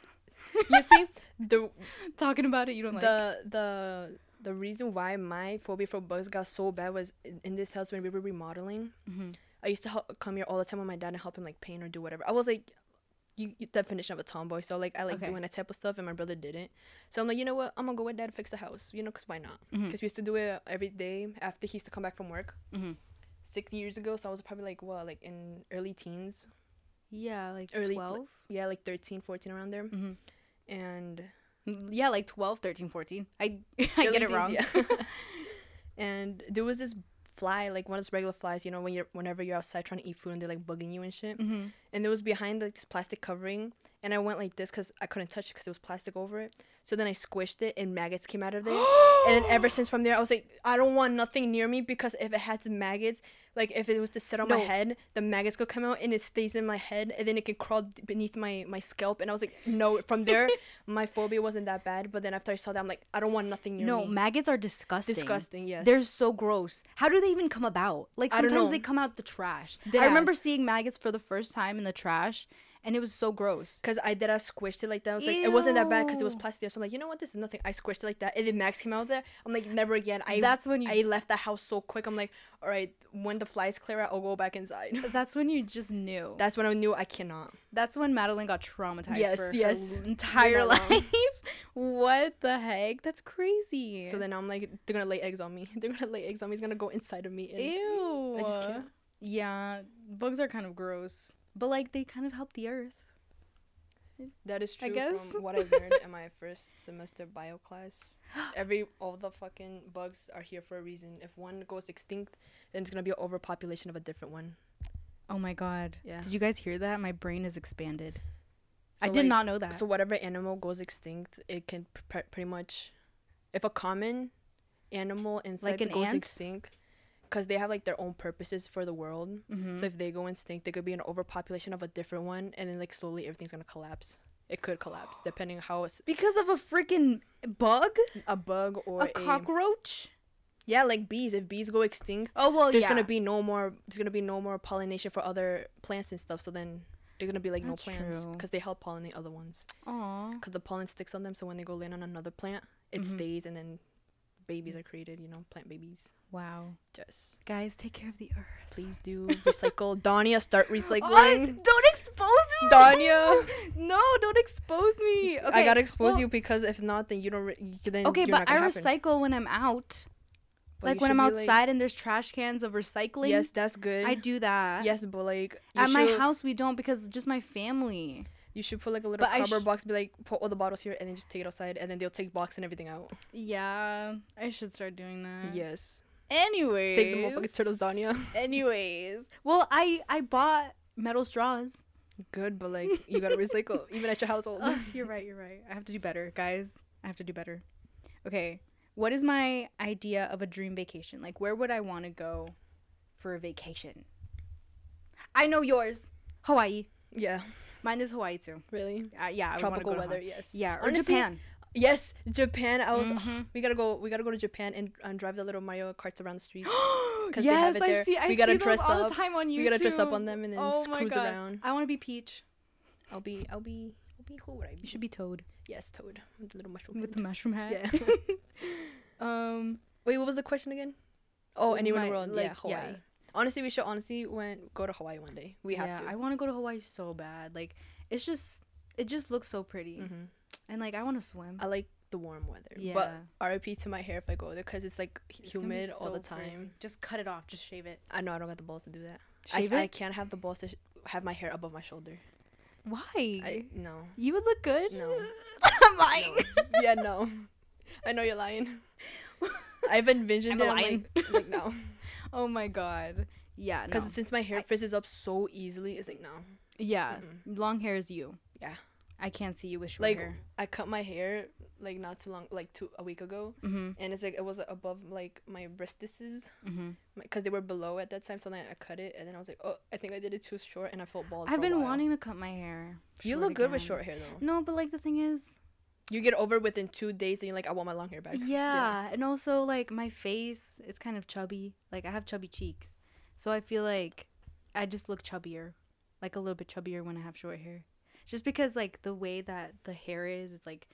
You see, the Talking about it, you don't like. the the the reason why my phobia for bugs got so bad was in, in this house when we were remodeling. hmm I used to help, come here all the time with my dad and help him like paint or do whatever. I was like, you, you definition of a tomboy, so like I like Okay. doing that type of stuff, and my brother didn't. So I'm like, you know what? I'm gonna go with dad fix the house, you know, cause why not? Because we used to do it every day after he used to come back from work. Mhm. Six years ago, so I was probably like what, like in early teens, Yeah, like Early- 12. yeah, like 13, 14 around there, mm-hmm. and Yeah, like 12, 13, 14. I I get it teens, wrong. yeah. and there was this fly, like one of those regular flies, you know, when you're whenever you're outside trying to eat food and they're like bugging you and shit. mm-hmm. And it was behind like this plastic covering, and I went like this because I couldn't touch it because it was plastic over it. So then I squished it, and maggots came out of there. and ever since from there, I was like, I don't want nothing near me because if it had maggots, like if it was to sit on my head, the maggots could come out and it stays in my head, and then it can crawl beneath my my scalp. And I was like, no. From there, my phobia wasn't that bad. But then after I saw that, I'm like, I don't want nothing near me. No, maggots are disgusting. Disgusting. Yes. They're so gross. How do they even come about? Like sometimes they come out the trash. Dead I remember seeing maggots for the first time in the trash, and it was so gross. Cause I did, I squished it like that. I was like, it wasn't that bad because it was plastic. So I'm like, you know what? This is nothing. I squished it like that, and then Max came out there. I'm like, never again. I that's when you. I left the house so quick. I'm like, all right, when the flies clear out, I'll go back inside. that's when you just knew. That's when I knew I cannot. That's when Madeline got traumatized Yes, for yes. her entire life. what the heck? That's crazy. So then I'm like, they're gonna lay eggs on me. They're gonna lay eggs on me. It's gonna go inside of me. And Ew. I just can't. Yeah, bugs are kind of gross, but like they kind of help the earth. That is true. I guess. from what I learned in my first semester bio class. Every all the fucking bugs are here for a reason. If one goes extinct, then it's gonna be an overpopulation of a different one. Oh my god. Yeah. Did you guys hear that? My brain is expanded. I did like, not know that. So whatever animal goes extinct, it can pr- pretty much, if a common animal insect Like an goes ant? extinct, because they have like their own purposes for the world. Mhm. So if they go extinct, there could be an overpopulation of a different one, and then like slowly everything's gonna collapse. It could collapse depending how it's because of a freaking bug? a bug or A cockroach? yeah, like bees. If bees go extinct, Oh well, there's yeah. gonna be no more. There's gonna be no more pollination for other plants and stuff. So then they're gonna be like That's no plants because they help pollinate other ones. Aw. because the pollen sticks on them. So when they go land on another plant, it Mhm. stays, and then babies are created. You know, plant babies. Wow. Just Guys, take care of the earth. please do recycle. Danya, start Oh, recycling. don't expose me. Danya. no, don't expose me. Okay. I gotta expose well- you because if not, then you don't. Re- you, then Okay, but I happen. recycle when I'm out. But like when I'm be, like- outside and there's trash cans of recycling. yes, that's good. I do that. Yes, but like At my house we don't because just my family. You should put like a little But cardboard sh- box, be like, put all the bottles here, and then just take it outside, and then they'll take box and everything out. Yeah, I should start doing that. Yes. Anyways, Save the motherfucking turtles, Danya. Anyways, well, I I bought metal straws. Good, but like you gotta recycle even at your household. Ugh, you're right. You're right. I have to do better, guys. I have to do better. Okay, what is my idea of a dream vacation? Like, where would I want to go for a vacation? I know yours. Hawaii. yeah, Mine is Hawaii too. really. Uh, yeah, I Tropical to weather, yes. Yeah, or Honestly, Japan. Yes, Japan. I was. Mhm. We gotta go. We gotta go to Japan and, and drive the little Mario carts around the street. yes, they have it I see. I We gotta see dress those all up. the time on YouTube. We gotta dress up on them and then oh cruise God. around. I want to be Peach. I'll be. I'll be. I'll be. Who would I be? You should be Toad Yes, Toad with the little mushroom. with head. the mushroom hat. Yeah. um. Wait, what was the question again? Oh, anywhere in the world. like, yeah, Hawaii. yeah. Honestly, we should honestly went go to Hawaii one day. We have yeah, to. I want to go to Hawaii so bad. Like, it's just, it just looks so pretty, hmm and like I want to swim. I like the warm weather. yeah. But RIP to my hair if I go there because it's like It's humid all the so crazy. time. Just cut it off. Just shave it. I know I don't got the balls to do that. Shave I, it. I can't have the balls to sh- have my hair above my shoulder. Why? I no. you would look good. No. I'm lying. no. yeah, no. I know you're lying. I've envisioned I'm it. I'm lion. like, like no. Oh my god. Yeah. No. Because since my hair I- frizzes up so easily, it's like no. yeah. Mm-mm. Long hair is you. Yeah. I can't see you with short Like hair. I cut my hair like not too long, like two a week ago, Mm-hmm. and it's like it was above like my wristises Mm-hmm. because they were below at that time. So then I cut it, and then I was like, oh, I think I did it too short, and I felt bald. I've been wanting to cut my hair. You look good with short hair though. No, but like the thing is, You get over within two days, and you're like, I want my long hair back. yeah, and also like my face, it's kind of chubby. Like I have chubby cheeks, so I feel like I just look chubbier, like a little bit chubbier when I have short hair. Just because like the way that the hair is, it's like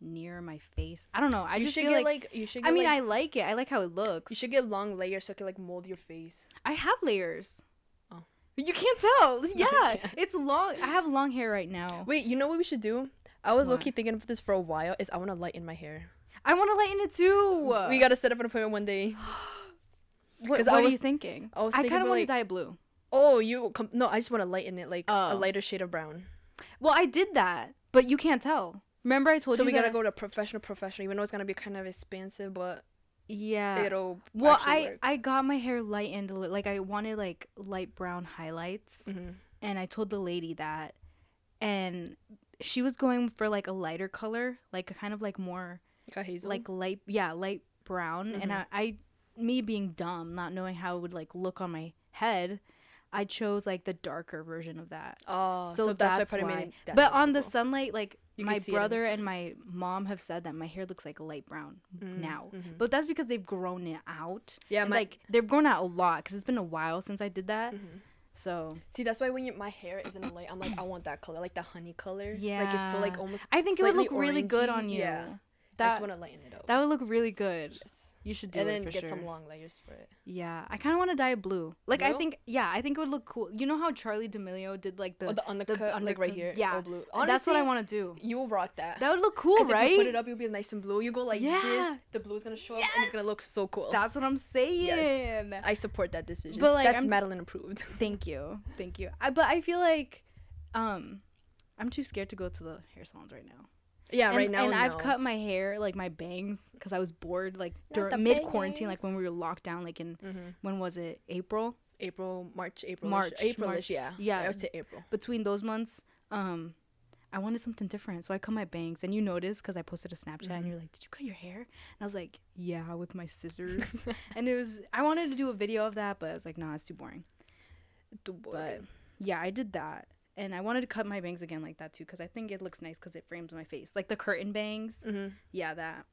near my face. I don't know. I you just should feel get like, like, you should. Get, I mean, like, I like it. I like how it looks. you should get long layers so it can like mold your face. I have layers. Oh. You can't tell. Yeah, it's long. I have long hair right now. Wait, you know what we should do? I was low thinking of this for a while. Is I want to lighten my hair. I want to lighten it too. We gotta set up an appointment one day. What, what I are was- you thinking? I I kind of about, want like- to dye it blue. Oh, you com- no? I just want to lighten it like a Oh. lighter shade of brown. Well, I did that, but you can't tell. Remember, I told so you we that gotta I- go to a professional, professional. Even though it's gonna be kind of expensive, but Yeah. it'll well, I work. I got my hair lightened a li- like I wanted like light brown highlights, Mhm. and I told the lady that, and she was going for like a lighter color, like kind of like more Like like light yeah light brown, and I. I me being dumb, not knowing how it would like look on my head. I chose like the darker version of that. oh, so so, that's, that's why probably why. made it that but on the sunlight, like You my see it in the brother and my mom have said that my hair looks like light brown Mm, now. mhm. But that's because they've grown it out. yeah, my like they've grown out a lot because it's been a while since I did that. mhm. So see that's why when you, my hair isn't a light, I'm like I want that color, like the honey color. Yeah, like it's so like almost. I think it would look really good on you. yeah. I just That want to lighten it up. that would look really good. Yes. You should do and it And then get sure. some long layers for it. Yeah, I kind of want to dye it blue. Like I think, yeah, I think it would look cool. You know how Charli D'Amelio did like the, oh, the undercut, like right here. yeah. all blue. that's what I want to do. You will rock that. That would look cool, right? If you put it up, you'll be nice and blue. You go like Yeah. this, the blue's gonna show up, and it's gonna look so cool. That's what I'm saying. Yes. I support that decision. But, like, That's I'm- Madeline approved. Thank you, thank you. I, but I feel like, um, I'm too scared to go to the hair salons right now. Yeah, and, right now. and I've cut my hair, like my bangs, because I was bored, like during mid quarantine, like when we were locked down, like in Mhm. when was it April? April, March, April, March, April, March. yeah, Yeah. I would say April. Between those months, um, I wanted something different, so I cut my bangs. And you noticed because I posted a Snapchat, and Mhm. you're like, "Did you cut your hair?" And I was like, "Yeah, with my scissors." and it was I wanted to do a video of that, but I was like, "Nah, it's too boring." Too But yeah, I did that. And I wanted to cut my bangs again like that too, because I think it looks nice because it frames my face, like the curtain bangs. Mhm. Yeah, that.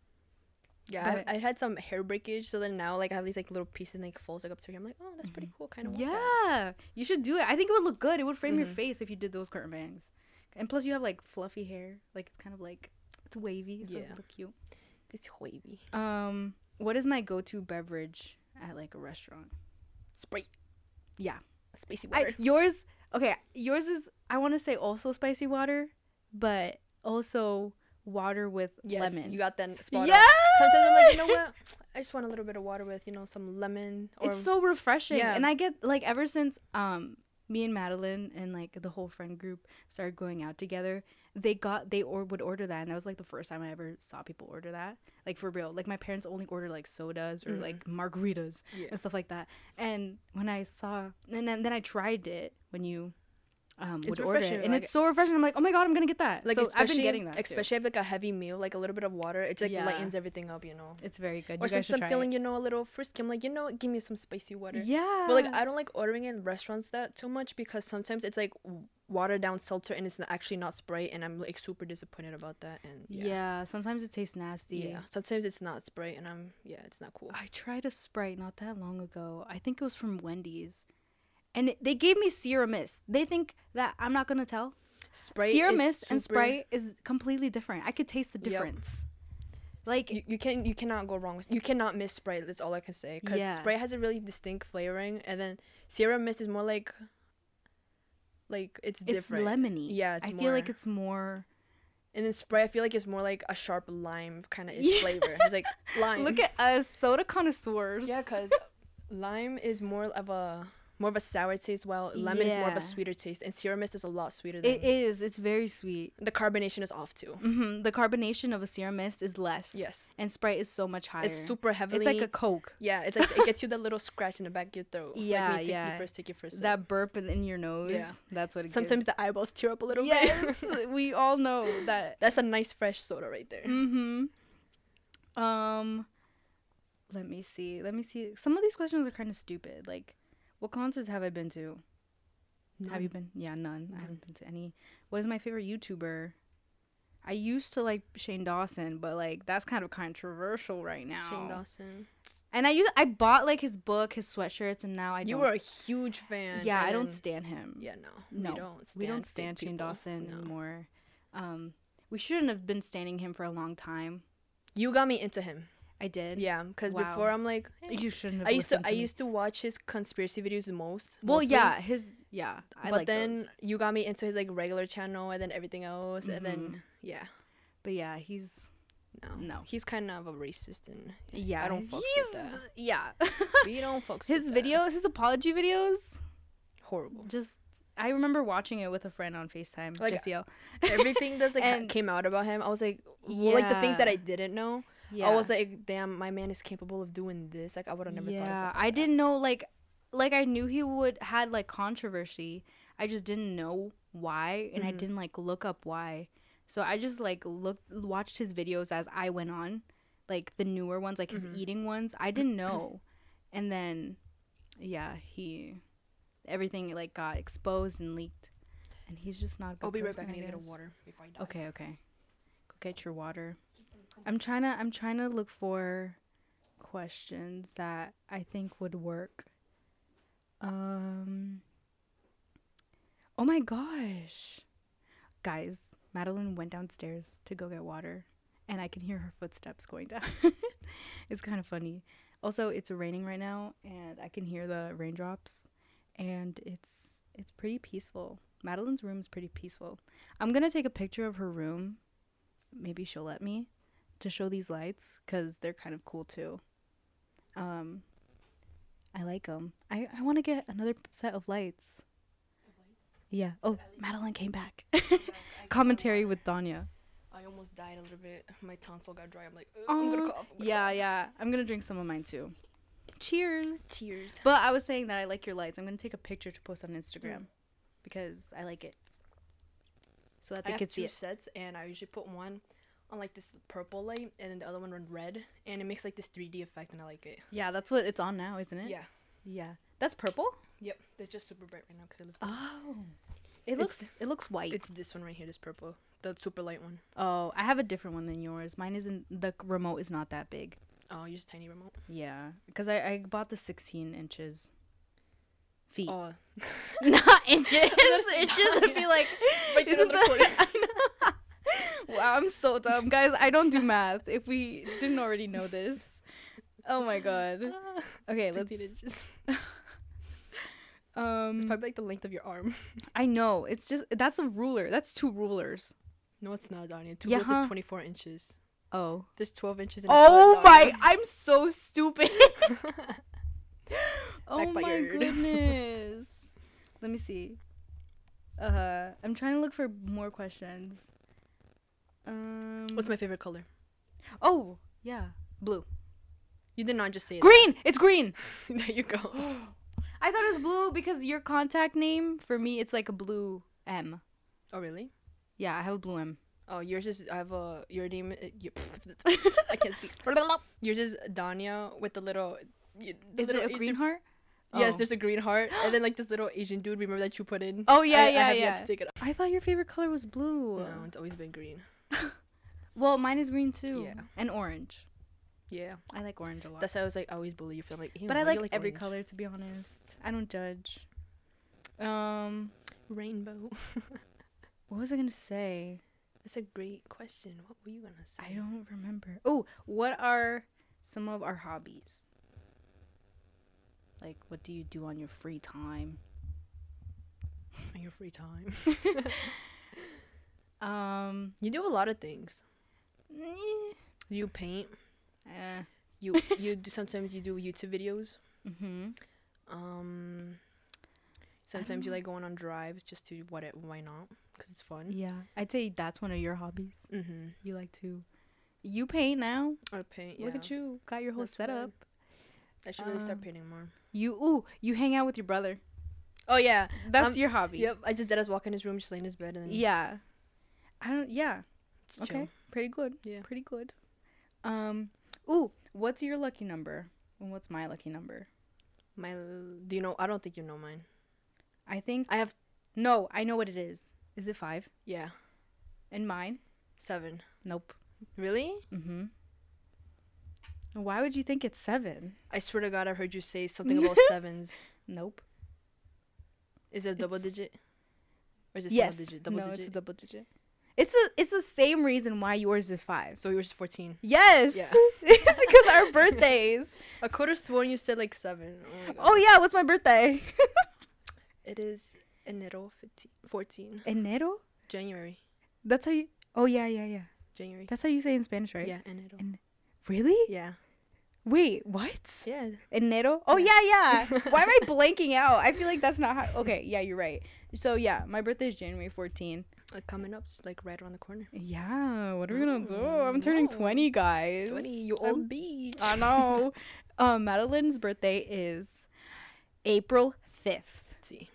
Yeah, I, I had some hair breakage, so then now like I have these like little pieces and like falls like up to here. I'm like, oh, that's pretty cool, kind of. Yeah, you should do it. I think it would look good. It would frame your Mhm. face if you did those curtain bangs. And plus, you have like fluffy hair. Like it's kind of like it's wavy, so it Yeah. would look cute. It's wavy. Um, what is my go-to beverage at like a restaurant? Sprite. Yeah. A spicy water. I, yours, okay. Yours is I want to say also spicy water, but also water with yes, lemon. you got that spot. on. yeah. Sometimes I'm like, you know what? I just want a little bit of water with, you know, some lemon or it's so refreshing Yeah. and i get like ever since um me and Madeline and like the whole friend group started going out together, they got they or would order that, and that was like the first time I ever saw people order that. Like for real, like my parents only order like sodas or Mhm. like margaritas Yeah. and stuff like that. And when I saw, and then, then I tried it when you um, It's would order it, and like- it's so refreshing. I'm like, oh my god, I'm gonna get that. Like so I've been getting that. too. especially if like a heavy meal, like a little bit of water, it like Yeah. lightens everything up, you know. It's very good. Or you since I'm feeling, you know, a little frisky, I'm like, you know what, give me some spicy water. Yeah. But like I don't like ordering in restaurants that too much because sometimes it's like watered down seltzer and it's actually not Sprite and I'm like super disappointed about that and yeah. yeah. Sometimes it tastes nasty. Yeah. Sometimes it's not Sprite and I'm yeah, it's not cool. I tried a Sprite not that long ago. I think it was from Wendy's. And they gave me Sierra Mist. They think that I'm not gonna tell. Sprite Sierra is Mist and super- Sprite is completely different. I could taste the difference. S- Like you, you can you cannot go wrong with you cannot miss Sprite. That's all I can say because Yeah. Sprite has a really distinct flavoring and then Sierra Mist is more like like it's, it's different. It's lemony. Yeah, it's I feel like it's more. And then Sprite, I feel like it's more like a sharp lime kind of Yeah. flavor. It's like lime. Look at us, soda connoisseurs. Yeah, cause lime is more of a more of a sour taste, while lemon is more of a sweeter taste, and Sierra Mist is a lot sweeter. Than it is. It's very sweet. The carbonation is off too. hmm The carbonation of a Sierra Mist is less. Yes, And Sprite is so much higher. it's super heavily. It's like a Coke. yeah, it's like it gets you that little scratch in the back of your throat. Yeah, take, yeah. First take your first. sip. That burp in, in your nose. Yeah. That's what it Sometimes the eyeballs tear up a little Yes, bit. we all know that. That's a nice fresh soda right there. Mm-hmm. Um, let me see. Let me see. Some of these questions are kind of stupid. Like, what concerts have I been to? Have you been? Yeah, none. I haven't been to any. What is my favorite YouTuber? I used to like Shane Dawson, but like that's kind of controversial right now. Shane Dawson. And I used I bought like his book, his sweatshirts, and now I you don't. You were a huge fan. yeah, I don't stand him. Yeah, no, No, we don't. Stand we don't stand Shane people. Dawson No. anymore. Um, we shouldn't have been standing him for a long time. You got me into him. I did. Yeah, because Wow. before I'm like, eh. You shouldn't have. I used to listened I me. used to watch his conspiracy videos the most. Well, mostly, yeah, his yeah. I but like then those. you got me into his like regular channel and then everything else and Mhm. then yeah, But yeah, he's no, No. he's kind of a racist and yeah. I don't fucks he's, with that. Yeah. we don't fucks his with that. videos, his apology videos, horrible. just I remember watching it with a friend on Facetime. Like, JCL. Everything that's like ha- And- came out about him, I was like, well, like the things that I didn't know, Yeah. I was like, damn, my man is capable of doing this. Like I would have never yeah, thought. That I didn't know like like I knew he would had like controversy. I just didn't know why and I Mhm. didn't like look up why. So I just like looked watched his videos as I went on, like the newer ones, like his Mhm. eating ones. I didn't know. and then yeah, he everything like got exposed and leaked. And he's just not I'll be right back. I need to get a water before I die. Okay, okay. Go get your water. I'm trying to I'm trying to look for questions that I think would work. Um Oh my gosh. Guys, Madeline went downstairs to go get water and I can hear her footsteps going down. it's kind of funny. Also, it's raining right now and I can hear the raindrops and it's it's pretty peaceful. Madeline's room is pretty peaceful. I'm gonna take a picture of her room. Maybe she'll let me to show these lights because they're kind of cool too. Um, I like them. I I want to get another set of lights. Yeah. Oh, Madeline came back. Commentary with Danya. I almost died a little bit. My tonsil got dry. I'm like, I'm gonna cough. I'm gonna Yeah, cough." yeah. I'm gonna drink some of mine too. Cheers. Cheers. But I was saying that I like your lights. I'm gonna take a picture to post on Instagram because I like it, so that I they have could see two it. sets, and I usually put one on like this purple light, and then the other one on red, and it makes like this 3D effect, and I like it. Yeah, that's what it's on now, isn't it? Yeah. Yeah. That's purple. Yep. It's just super bright right now because I lifted. Oh. It It's- looks it looks white. It's this one right here, this purple, the super light one. oh, I have a different one than yours. Mine isn't the remote is not that big. Oh, use tiny remote. Yeah, because I, I bought the 16 inches. Feet, Oh, not inches. just inches would be like. On isn't the. I know. Wow, I'm so dumb, guys. I don't do math. If we didn't already know this, oh my god. Ah, Okay, 16 let's. inches. Um, It's probably like the length of your arm. I know it's just that's a ruler. That's two rulers. No, it's not, Donnie. Two Yeah, rolls huh? is 24 inches. Oh. There's 12 inches. In Oh my! I'm so stupid. oh my goodness. Let me see. Uh, huh. I'm trying to look for more questions. Um. What's my favorite color? Oh, yeah, blue. You did not just say it. Green. It's green. there you go. I thought it was blue because your contact name for me it's like a blue M. Oh really? Yeah, I have a blue M. Oh, yours is I have a your name. uh, You, I can't speak. Yours is Danya with the little. The Is little it a Asian- green heart? Yes, Oh. there's a green heart, and then like this little Asian dude. Remember that you put in? Oh, yeah, I, yeah, I have yeah. Yet to take it out. I thought your favorite color was blue. No, it's always been green. Well, mine is green too. Yeah. And orange. Yeah, I like orange a lot. that's how I was like. Always bully you for like. "Ew, but I why like, every orange?" color to be honest. I don't judge. Um, Rainbow. what was I gonna say? That's a great question. What were you gonna say? I don't remember. Oh, what are some of our hobbies? Like, what do you do on your free time? On your free time. Um, you do a lot of things. eh, You paint. eh, You you do sometimes you do YouTube videos. mhm. Um. Sometimes you like going on drives just to what it why not because it's fun. Yeah, I'd say that's one of your hobbies. Mm-hmm. You like to, you paint now. I paint. Yeah. Look at you, got your whole That's setup. right. I should really start Um, painting more. You ooh, you hang out with your brother. Oh yeah. That's Um, your hobby. Yep. I just did us walk in his room, just lay in his bed, and then Yeah. I don't. Yeah. just Okay. chill. Pretty good. Yeah. Pretty good. Um. Ooh, what's your lucky number? And what's my lucky number? My. Do you know? I don't think you know mine. I think. I have. No, I know what it is. Is it five? Yeah. And mine? Seven. Nope. Really? Mm-hmm. Why would you think it's seven? I swear to God, I heard you say something about sevens. Nope. Is it a double It's- digit? Or is it yes. single digit? Double no, digit. it's a double digit. It's a. It's the same reason why yours is five. so yours is fourteen. Yes. Yeah. it's because our birthdays. I could have sworn you said like seven. Oh. Oh yeah, what's my birthday? It is enero 15, 14. Enero. January. That's how you. Oh yeah, yeah, yeah. January. That's how you say in Spanish, right? Yeah, enero. En- Really? yeah. Wait, what? Yeah. Enero? Oh yeah, yeah. Why am I blanking out? I feel like that's not how. Okay, yeah, you're right. So yeah, my birthday is January 14. Like coming up, like right around the corner. Yeah, what are we gonna do? Oh, I'm turning no. 20, guys. 20, you I'm- old beach. I know. um, Madeline's birthday is April 5th. Let's see.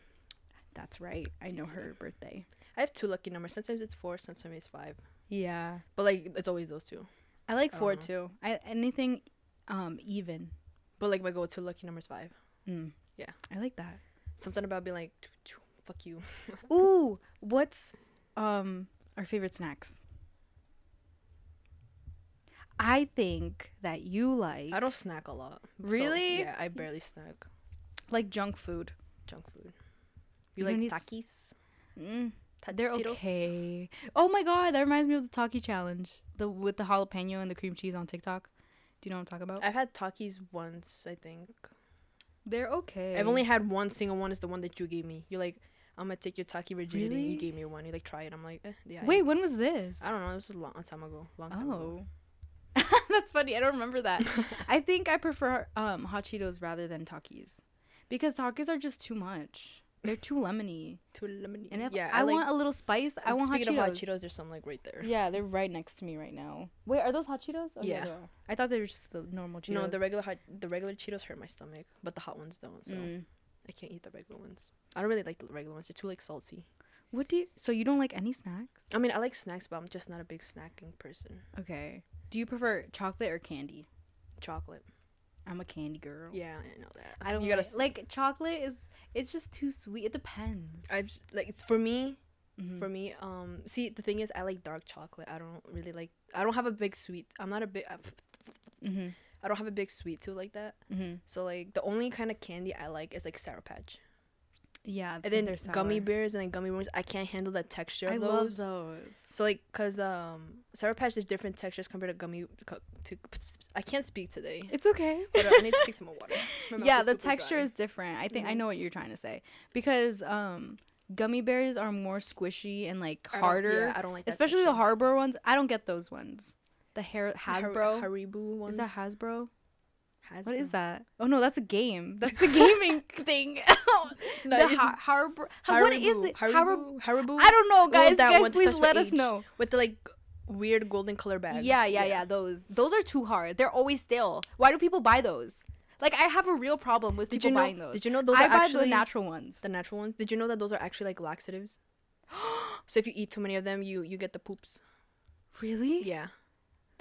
That's right. I know her birthday. I have two lucky numbers. Sometimes it's four, sometimes it's five. Yeah. But like it's always those two. I like I four don't too. I anything um even. But like my go-to lucky number is five. Mm. Yeah. I like that. Something about being like, "Choo, choo, fuck you. Ooh, what's um our favorite snacks? I think that you like I don't snack a lot. so, Really? yeah, I barely snack like junk food. junk food. You You, like takis? Mm, they're okay. Oh my god, that reminds me of the Taki challenge. The with the jalapeno and the cream cheese on TikTok. Do you know what I'm talking about? I've had takis once, I think. They're okay. I've only had one single one. Is the one that you gave me. You're like, I'm gonna take your taki rigidity. Really? You gave me one. You like try it. I'm like, eh, yeah. Wait, when was this? I don't know. This was a long time ago. Long time ago. Oh. That's funny. I don't remember that. I think I prefer um hot Cheetos rather than Takis. Because Takis are just too much. They're too lemony. Too lemony. And if yeah, I, like, want a little spice, I want hot Cheetos. speaking of hot Cheetos, there's some like right there. Yeah, they're right next to me right now. Wait, are those hot Cheetos? Oh, Yeah. are. I thought they were just the normal Cheetos. No, the regular hot, the regular Cheetos hurt my stomach, but the hot ones don't. So Mm. I can't eat the regular ones. I don't really like the regular ones. They're too like salty. What do you? So you don't like any snacks? I mean, I like snacks, but I'm just not a big snacking person. Okay. Do you prefer chocolate or candy? Chocolate. I'm a candy girl. Yeah, I know that. I don't You like, gotta like chocolate is it's just too sweet. It depends. I just like it's for me. Mhm. For me, um, see the thing is, I like dark chocolate. I don't really like. I don't have a big sweet. I'm not a big. I, Mhm. I don't have a big sweet tooth like that. Mhm. So like the only kind of candy I like is like Sour Patch, Yeah. and then they're gummy bears and then gummy worms. I can't handle the texture of I those. love those. So like, cause um, Sour Patch there's different textures compared to gummy. To I can't speak today. It's okay. But, uh, I need to take some more water. Yeah, the texture dry. is different. I think I Mhm. know what you're trying to say because um gummy bears are more squishy and like I harder, Yeah, I don't like especially the texture. Harbor ones. I don't get those ones. The hair Har- Hasbro Haribo ones. is that Hasbro? Hasbro. What is that? Oh no, that's a game. That's the gaming thing. No, the it's- har- harbor. What is it? Haribo. Haribo. Haribo. I don't know, oh, guys. that guys, one please let us H. know. with the like weird golden color bag. Yeah, yeah, yeah, Those, those are too hard. They're always stale. Why do people buy those? Like, I have a real problem with Did people you know? buying those. Did you know those I are buy actually the natural ones. the natural ones? Did you know that those are actually like laxatives? so if you eat too many of them, you you get the poops. Really? Yeah.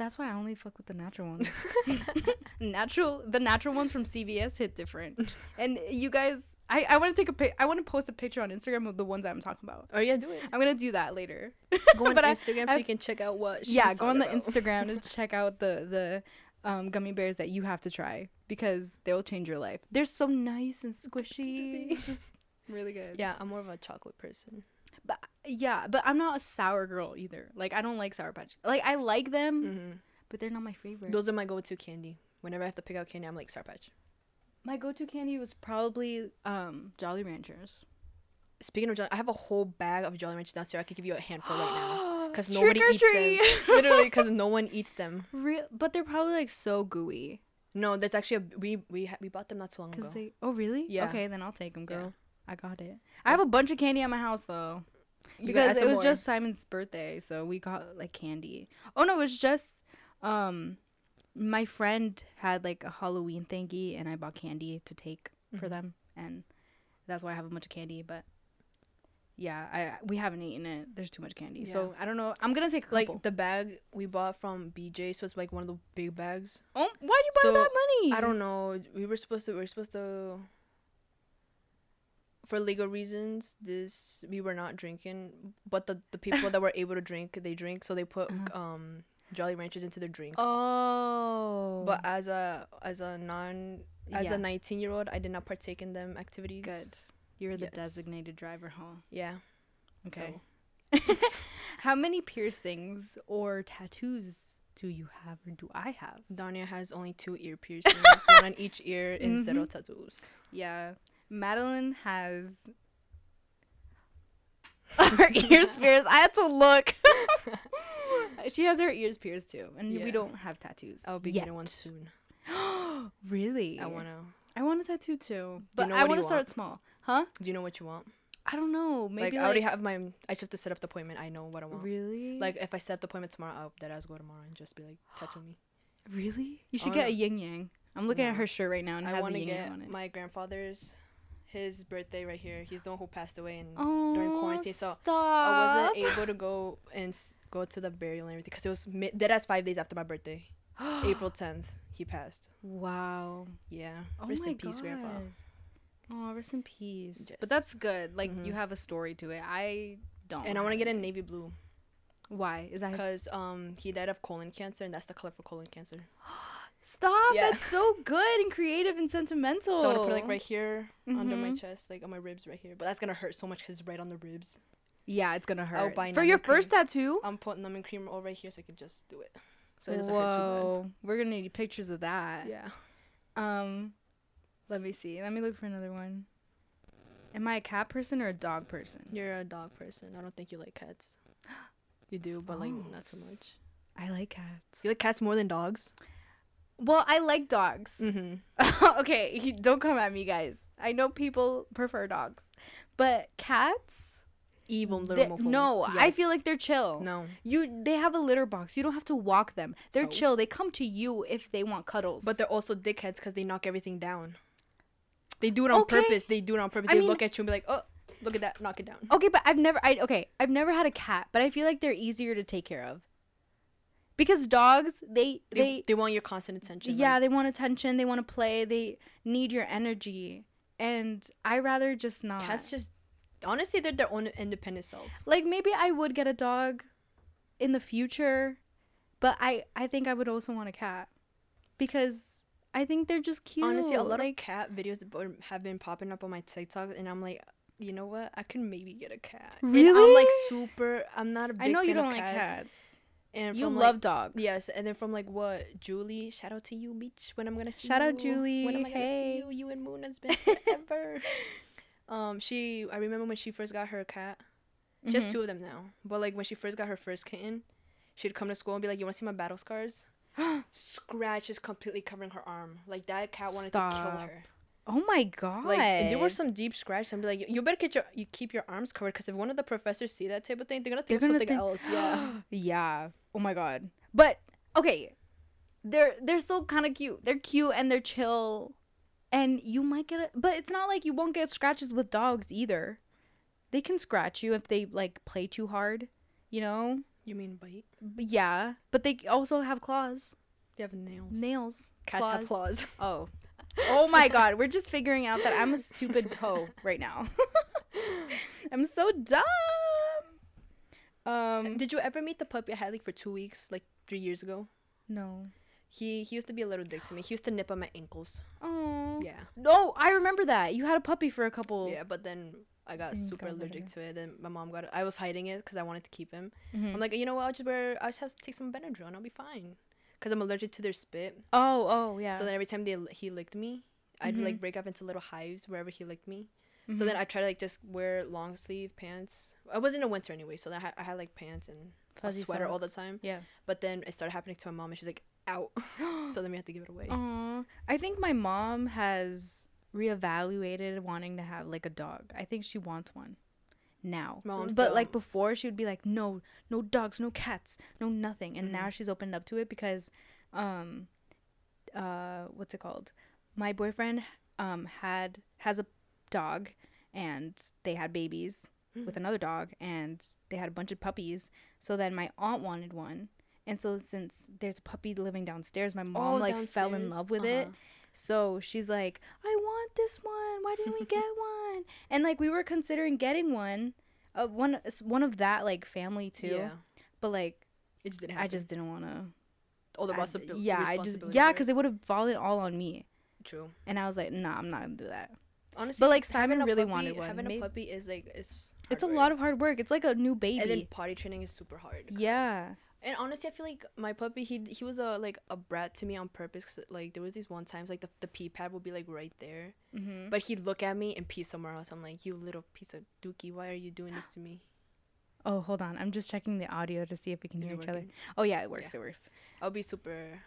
That's why I only fuck with the natural ones. natural, the natural ones from CVS hit different. And you guys, I, I want to take a pic. I want to post a picture on Instagram of the ones that I'm talking about. Oh yeah, do it. I'm gonna do that later. Go on Instagram I so you can check out what. yeah, go on the about. Instagram to check out the the um, gummy bears that you have to try because they'll change your life. They're so nice and squishy, just really good. Yeah, I'm more of a chocolate person. But yeah, but I'm not a sour girl either. Like I don't like sour patch. Like I like them, hmm but they're not my favorite. Those are my go-to candy. Whenever I have to pick out candy, I'm like Sour Patch. my go-to candy was probably um Jolly Ranchers. Speaking of Jolly, I have a whole bag of Jolly Ranchers downstairs. I could give you a handful right now because nobody eats them. Literally, because no one eats them. Real, but they're probably like so gooey. No, that's actually a we we ha- we bought them not too long ago. they. Oh really? Yeah. Okay, then I'll take them, Yeah. girl. I got it. I have a bunch of candy at my house though. Because it was more. just Simon's birthday, so we got like candy. Oh no, it was just um my friend had like a Halloween thingy and I bought candy to take for Mhm. them and that's why I have a bunch of candy, but yeah, I we haven't eaten it. There's too much candy. So I don't know. I'm gonna take a couple. like the bag we bought from BJ, so it's like one of the big bags. oh, why'd you buy so, that money? I don't know. We were supposed to. We were supposed to. For legal reasons, this we were not drinking, but the the people that were able to drink, they drink. So they put Uh-huh. um Jolly Ranchers into their drinks. Oh. But as a as a non as Yeah. a 19 year old, I did not partake in them activities. good. You're the Yes. designated driver, huh? Yeah. Okay. So, How many piercings or tattoos do you have or do I have? Danya has only two ear piercings, one on each ear, and zero Mhm. tattoos. Yeah. Madeline has her ears pierced. I had to look. she has her ears pierced too. And Yeah. we don't have tattoos. I'll be yet. getting one soon. really? I wanna. I want a tattoo too. But know I what want to start small. Huh? Do you know what you want? I don't know. Maybe like, I already have my. I just have to set up the appointment. I know what I want. Really? Like if I set the appointment tomorrow, I'll dead ass go tomorrow and just be like tattoo me. really? You should Oh, get no. a yin yang. I'm looking at her shirt right now and it I has want a to yin yang get on it. my grandfather's, his birthday right here. He's the one who passed away and oh, during quarantine, so stop. I wasn't able to go and s- go to the burial and everything because it was mid- dead as five days after my birthday, April 10th. He passed. Wow. Yeah. Oh Rest in peace, Grandpa. Oh, rest in peace. Yes. But that's good. Like you Mhm. have a story to it. I don't. And I want to get a navy blue Why? Is that his- because um he died of colon cancer and that's the color for colon cancer. Stop! Yeah. That's so good and creative and sentimental. So I'm gonna put it, like right here under my chest, like on my ribs right here. But that's gonna hurt so much because it's right on the ribs. Yeah, it's gonna hurt. buy For your cream. first tattoo. I'm putting numbing cream all right here so I can just do it. So it doesn't hurt too Whoa, we're gonna need pictures of that. Yeah. Um, let me see. Let me look for another one. Am I a cat person or a dog person? You're a dog person. I don't think you like cats. You do, but like Oh, not so much. I like cats. You like cats more than dogs? Well, I like dogs. Mm-hmm. okay, don't come at me, guys. I know people prefer dogs, but cats. Evil little they- no, I feel like they're chill. no. You, they have a litter box. You don't have to walk them. They're So? chill. They come to you if they want cuddles. But they're also dickheads because they knock everything down. They do it on Okay. purpose. They do it on purpose. I they mean- look at you and be like, "Oh, look at that, knock it down." okay, but I've never. I okay. I've never had a cat, but I feel like they're easier to take care of. Because dogs, they They, they, they, want your constant attention. yeah, like, they want attention. They want to play. They need your energy, and I rather just not. cats just honestly they're their own independent self. like maybe I would get a dog in the future, but I I think I would also want a cat because I think they're just cute. Honestly, a lot like, of cat videos have been popping up on my TikTok, and I'm like, you know what? I could maybe get a cat. And I'm like super. I'm not a big I know you don't like cats. cats. And You from, love like, dogs. Yes, and then from like what Julie, shout out to you, bitch. When I'm gonna see Shout you. out, Julie. When am I gonna Hey. see you? You and Moon has been forever. um, she. I remember when she first got her cat. She has Mhm. two of them now. But like when she first got her first kitten, she'd come to school and be like, "You want to see my battle scars?" scratches completely covering her arm. Like that cat wanted to kill her. Oh my god. Like and there were some deep scratches. I'm like, you better get your you keep your arms covered because if one of the professors see that type of thing, they're gonna They're think gonna something think- else. Yeah. yeah. Oh my god. But okay, they're they're still kind of cute. They're cute and they're chill, and you might get it. But it's not like you won't get scratches with dogs either. They can scratch you if they like play too hard, you know. You mean bite? Yeah, but they also have claws, They have nails. nails. Cats have claws. Oh. Oh my god, we're just figuring out that I'm a stupid hoe right now. I'm so dumb. Um Did you ever meet the puppy I had like for two weeks, like three years ago? no. He he used to be a little dick to me. He used to nip on my ankles. Oh. Yeah. No, I remember that. You had a puppy for a couple. Yeah, but then I got you super allergic to it. Then my mom got it. I was hiding it because I wanted to keep him. Mhm. I'm like, you know what? I'll just wear. I just have to take some Benadryl and I'll be fine. Cause I'm allergic to their spit. oh, oh, yeah. So then every time they he licked me, I'd Mhm. like break up into little hives wherever he licked me. So then I try to like just wear long sleeve pants. I was in the winter anyway, so then I had, I had like pants and Fuzzy a sweater all the time. Yeah. But then it started happening to my mom, and she's like, "Out!" so then we had to give it away. Aw. I think my mom has reevaluated wanting to have like a dog. I think she wants one now. Mom's but still- like before, she would be like, no, no dogs, no cats, no nothing. And Mm-hmm. now she's opened up to it because, um, uh, what's it called? My boyfriend um had has a dog, and they had babies Mm. with another dog, and they had a bunch of puppies. So then my aunt wanted one. And so since there's a puppy living downstairs, my mom Oh, like fell in love with it. Uh-huh. So she's like, I want this one. Why didn't we get one? And like we were considering getting one, uh, one one of that like family too. Yeah. But like It just didn't I just didn't want to. all the responsibility. Yeah, I just yeah, because it would have fallen all on me. true. And I was like, nah, I'm not gonna do that. Honestly, But, like, Simon really puppy- wanted one. Having May- a puppy is like it's. It's a lot of hard work. It's like a new baby. And then potty training is super hard. yeah. And honestly, I feel like my puppy he he was a like a brat to me on purpose. 'cause, like there was these one times like the the pee pad would be like right there, hmm but he'd look at me and pee somewhere else. I'm like, you little piece of dookie, why are you doing this to me? Oh, hold on. I'm just checking the audio to see if we can Is hear each other. Oh yeah, it works. It works. I'll be super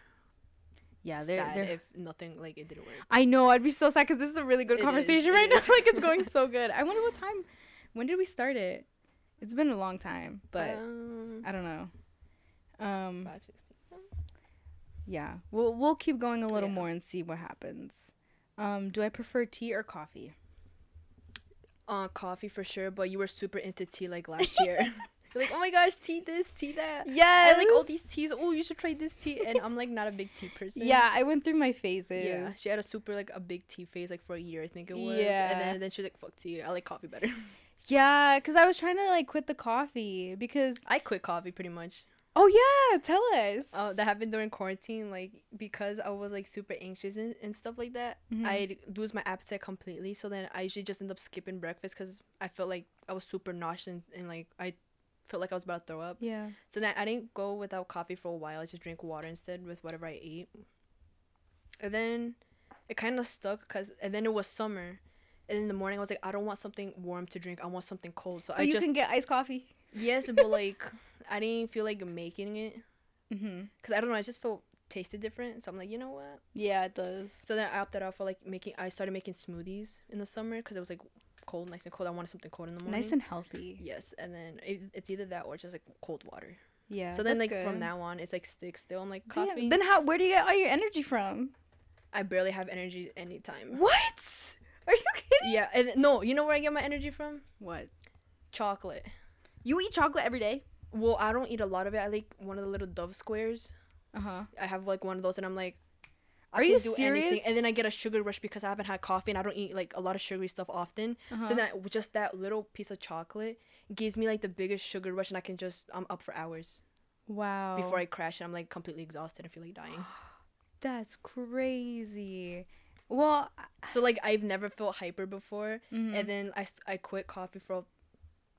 Yeah, they're, sad they're if nothing like it didn't work. I know. I'd be so sad because this is a really good It is, conversation it right is. now. like it's going so good. I wonder what time. When did we start it? It's been a long time, but um, I don't know. Um, five sixteen. yeah, we'll we'll keep going a little Yeah. more and see what happens. Um, do I prefer tea or coffee? Uh, coffee for sure, but you were super into tea like last year. You're like, oh my gosh, tea this, tea that. Yeah, I like all these teas. Oh, you should try this tea. And I'm like not a big tea person. Yeah, I went through my phases. Yeah, she had a super like a big tea phase like for a year I think it was. Yeah. And then then she was like, "Fuck tea, I like coffee better." Yeah, because I was trying to like quit the coffee because. I quit coffee pretty much. Oh yeah, tell us. Oh, that happened during quarantine, like because I was like super anxious and, and stuff like that. Mhm. I'd lose my appetite completely. So then I usually just end up skipping breakfast because I felt like I was super nauseous and, and like I felt like I was about to throw up. yeah. So then I didn't go without coffee for a while. I just drink water instead with whatever I ate. And then it kind of stuck because, and then it was summer. And in the morning, I was like, I don't want something warm to drink. I want something cold. So But I you just, can get iced coffee. Yes, but like, I didn't feel like making it Mm-hmm. because I don't know. I just felt tasted different. So I'm like, you know what? Yeah, it does. So then I opted out for like making, I started making smoothies in the summer because it was like cold, nice and cold. I wanted something cold in the morning. Nice and healthy. Yes. And then it, it's either that or just like cold water. Yeah. so then like from now on, it's like stick still. I'm like, coffee. Then how? Where do you get all your energy from? I barely have energy anytime. What? Are you kidding? Yeah, and no, you know where I get my energy from? What? Chocolate. You eat chocolate every day? Well, I don't eat a lot of it. I like one of the little Dove squares. Uh huh. I have like one of those, and I'm like, I Are you do serious? And then I get a sugar rush because I haven't had coffee and I don't eat like a lot of sugary stuff often. Uh-huh. So then I, just that little piece of chocolate gives me like the biggest sugar rush, and I can just I'm up for hours wow. before I crash, and I'm like completely exhausted and feel like dying. That's crazy. Well, So like I've never felt hyper before, mhm. and then I I quit coffee for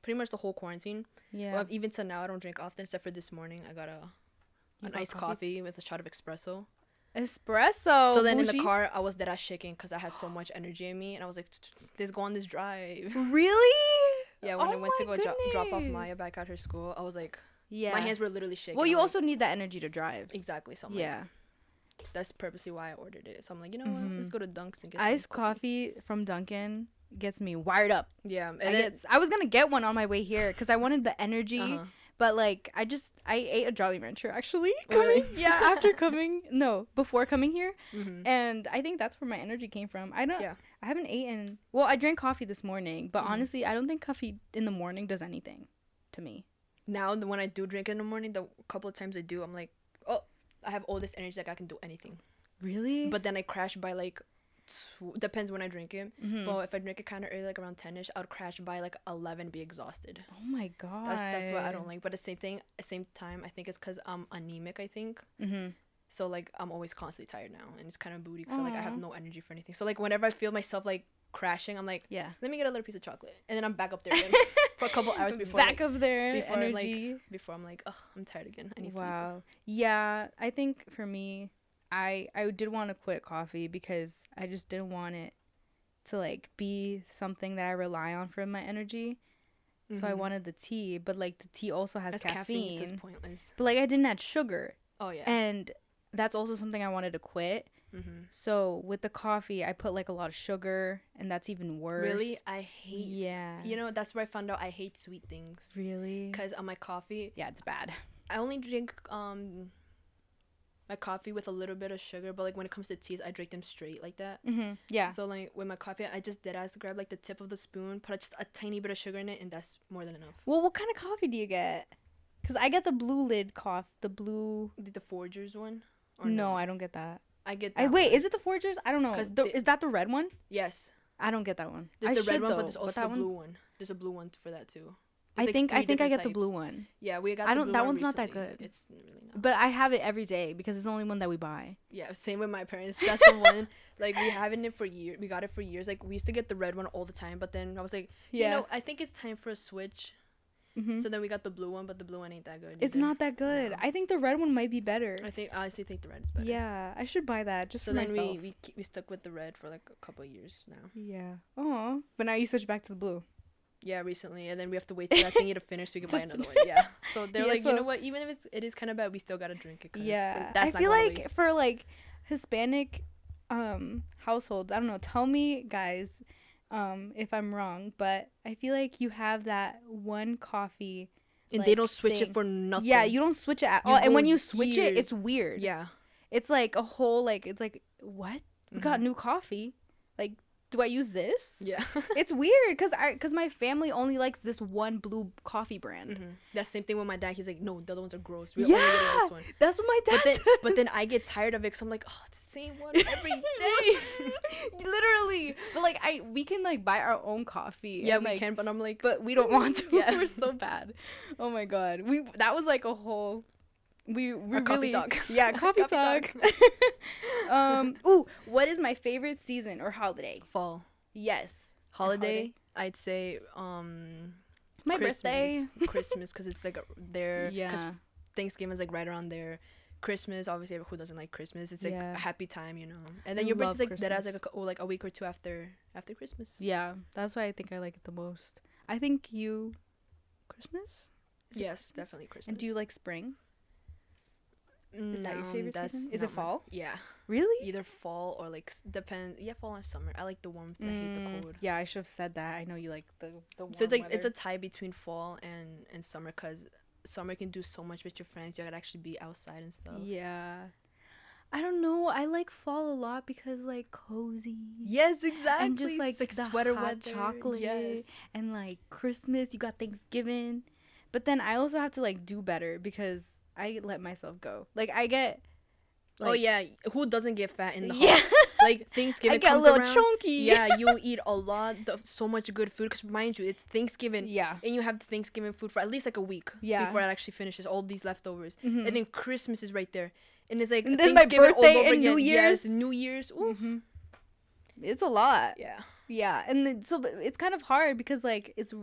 pretty much the whole quarantine. yeah. Well, even to now, I don't drink often, except for this morning. I got a You an got iced coffee? coffee with a shot of espresso. Espresso. so then in the car, I was dead ass shaking because I had so much energy in me, and I was like, "Let's go on this drive." Really? yeah, when I Oh went to go dro- drop off Maya back at her school, I was like, Yeah. My hands were literally shaking. well, you I'm like, also need that energy to drive. exactly. So I'm like, Yeah. that's purposely why I ordered it. So I'm like, you know what? Mhm. Let's go to Dunks and get some Iced coffee from Dunkin' gets me wired up. Yeah, and I, then get- I was gonna get one on my way here because I wanted the energy, uh-huh. but like I just I ate a Jolly Rancher actually. Really? Coming, yeah, after coming, no, before coming here, Mhm. and I think that's where my energy came from. I don't. Yeah. I haven't eaten. Well, I drank coffee this morning, but Mhm. honestly, I don't think coffee in the morning does anything to me. now the- when I do drink in the morning, the couple of times I do, I'm like, oh, I have all this energy like I can do anything. Really? But then I crash by like, tw- depends when I drink it. Mhm. But if I drink it kind of early, like around ten ish, I would crash by like eleven, be exhausted. oh my god. That's that's what I don't like. But the same thing, the same time, I think it's because I'm anemic. I think Mm-hmm. so. Like I'm always constantly tired now, and it's kind of booty. So like I have no energy for anything. So like whenever I feel myself like crashing, I'm like, Yeah. let me get a little piece of chocolate, and then I'm back up there again for a couple hours before Back like, of their before, like, energy. before I'm like, oh, I'm tired again. I need sleep. wow. Yeah, I think for me, I I did want to quit coffee because I just didn't want it to like be something that I rely on for my energy. So I Mhm. wanted the tea, but like the tea also has That's caffeine. it's pointless. but like I didn't add sugar, Oh yeah. and that's also something I wanted to quit. mm-hmm. So with the coffee, I put like a lot of sugar, and that's even worse. Really, I hate. Yeah. You know, that's where I found out I hate sweet things. Really? Cause on my coffee, Yeah, it's bad. I only drink um my coffee with a little bit of sugar, but like when it comes to teas, I drink them straight like that. Mm-hmm. Yeah. So like with my coffee, I just did ass grab like the tip of the spoon, put just a tiny bit of sugar in it, and that's more than enough. Well, what kind of coffee do you get? Cause I get the blue lid coffee. The blue. The, the Folgers one? No, I don't get that. I get. I wait. one. Is it the Folgers? I don't know. 'Cause The- is that the red one? yes. I don't get that one. There's I the red one, though, but there's also that the one- blue one. There's a blue one for that too. I like, think I think I get the blue one, Yeah, we got. I don't- that one one's not that good. It's really not. but I have it every day because it's the only one that we buy. Yeah, same with my parents. That's the one. Like we having it for years. We got it for years. Like we used to get the red one all the time, but then I was like, you know, I think it's time for a switch. Mhm. So then we got the blue one, but the blue one ain't that good. it's not that good. I think the red one might be better. I think I honestly think the red is better. Yeah, I should buy that just So for then myself. we we we stuck with the red for like a couple of years now. yeah. Oh, but now you switch back to the blue. Yeah, recently, and then we have to wait till that thingy to finish so we can buy another one. Yeah. So they're Yeah, like, so- you know what? Even if it's it is kind of bad, we still gotta drink it Yeah, That's I feel like for like Hispanic um households, I don't know. Tell me, guys, um, if I'm wrong, but I feel like you have that one coffee. and they don't switch thing. it for nothing. Yeah, you don't switch it at You all, and when you switch it, it's weird. Yeah. it's like a whole like it's like what we got Mhm. new coffee. Like, do I use this? Yeah. It's weird because I because my family only likes this one blue coffee brand. hmm That same thing with my dad. He's like, no, the other ones are gross. We're only Yeah, this one. that's what my dad. But then, says. but then I get tired of it because I'm like, oh, the same one every day. literally. But like I, we can like buy our own coffee. yeah, we like, can, but I'm like, but we don't want to. Yeah. We're so bad. Oh my god, we that was like a whole. We we really talk. yeah coffee, Coffee talk. um. Ooh, what is my favorite season or holiday? fall Yes, holiday. I'd say um my Christmas. birthday. Christmas because it's like a- there. Because Yeah. Thanksgiving is like right around there. Christmas, obviously, who doesn't like Christmas? It's like Yeah. a happy time, you know. And then I your birthday's like that as like a, oh, like a week or two after after Christmas. Yeah, that's why I think I like it the most. I think you, Christmas. Is Yes, Christmas? definitely Christmas. And do you like spring? Is that your No, favorite that's season? Is it not my- fall? Yeah, Really? either fall or like depends. Yeah, fall or summer. I like the warmth. I hate the Mm, cold. Yeah, I should have said that. I know you like the the warm So it's like it's a tie between fall and and summer because summer can do so much with your friends. You could actually be outside and stuff. yeah. I don't know. I like fall a lot because like cozy. Yes, exactly. And just like, It's the sweater hot weather. chocolate Yes. and like Christmas. You got Thanksgiving, but then I also have to like do better because I let myself go. Like I get. oh yeah, who doesn't get fat in the Yeah. holiday? Like Thanksgiving I get a little around. chunky. yeah, you eat a lot of so much good food because mind you, it's Thanksgiving. Yeah. And you have Thanksgiving food for at least like a week Yeah. before it actually finishes all these leftovers, Mhm. and then Christmas is right there, and it's like And then my Thanksgiving all birthday over and New. Year's. Yes, New Year's. Ooh. Mhm. It's a lot. Yeah. Yeah, and then, so it's kind of hard because like it's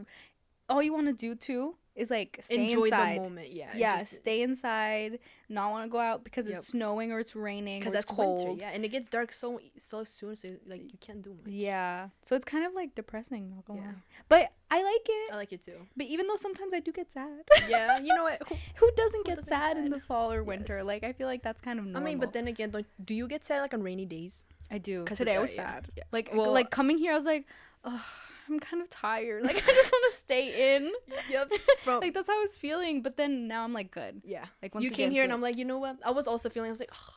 all you want to do too is like stay Enjoy inside. the moment. Yeah. yeah, just- stay inside, not want to go out because Yep. it's snowing or it's raining or because it's cold. winter. Yeah, and it gets dark so so soon, so like you can't do much. Yeah. So it's kind of like depressing, not gonna Yeah. lie. But I like it. I like it too. But even though sometimes I do get sad. Yeah, you know what? Who- Who doesn't Who get doesn't sad, in the fall or winter? Yes. Like I feel like that's kind of I mean, but then again, don't do you get sad like on rainy days? I do. Because Today I was sad. Yeah. Like Well- like coming here I was like, oh, I'm kind of tired. Like I just want to stay in. Yep. Bro. like that's how I was feeling, but then now I'm like good. yeah. Like once You came here and I'm like, you know what? I was also feeling. I was like, oh,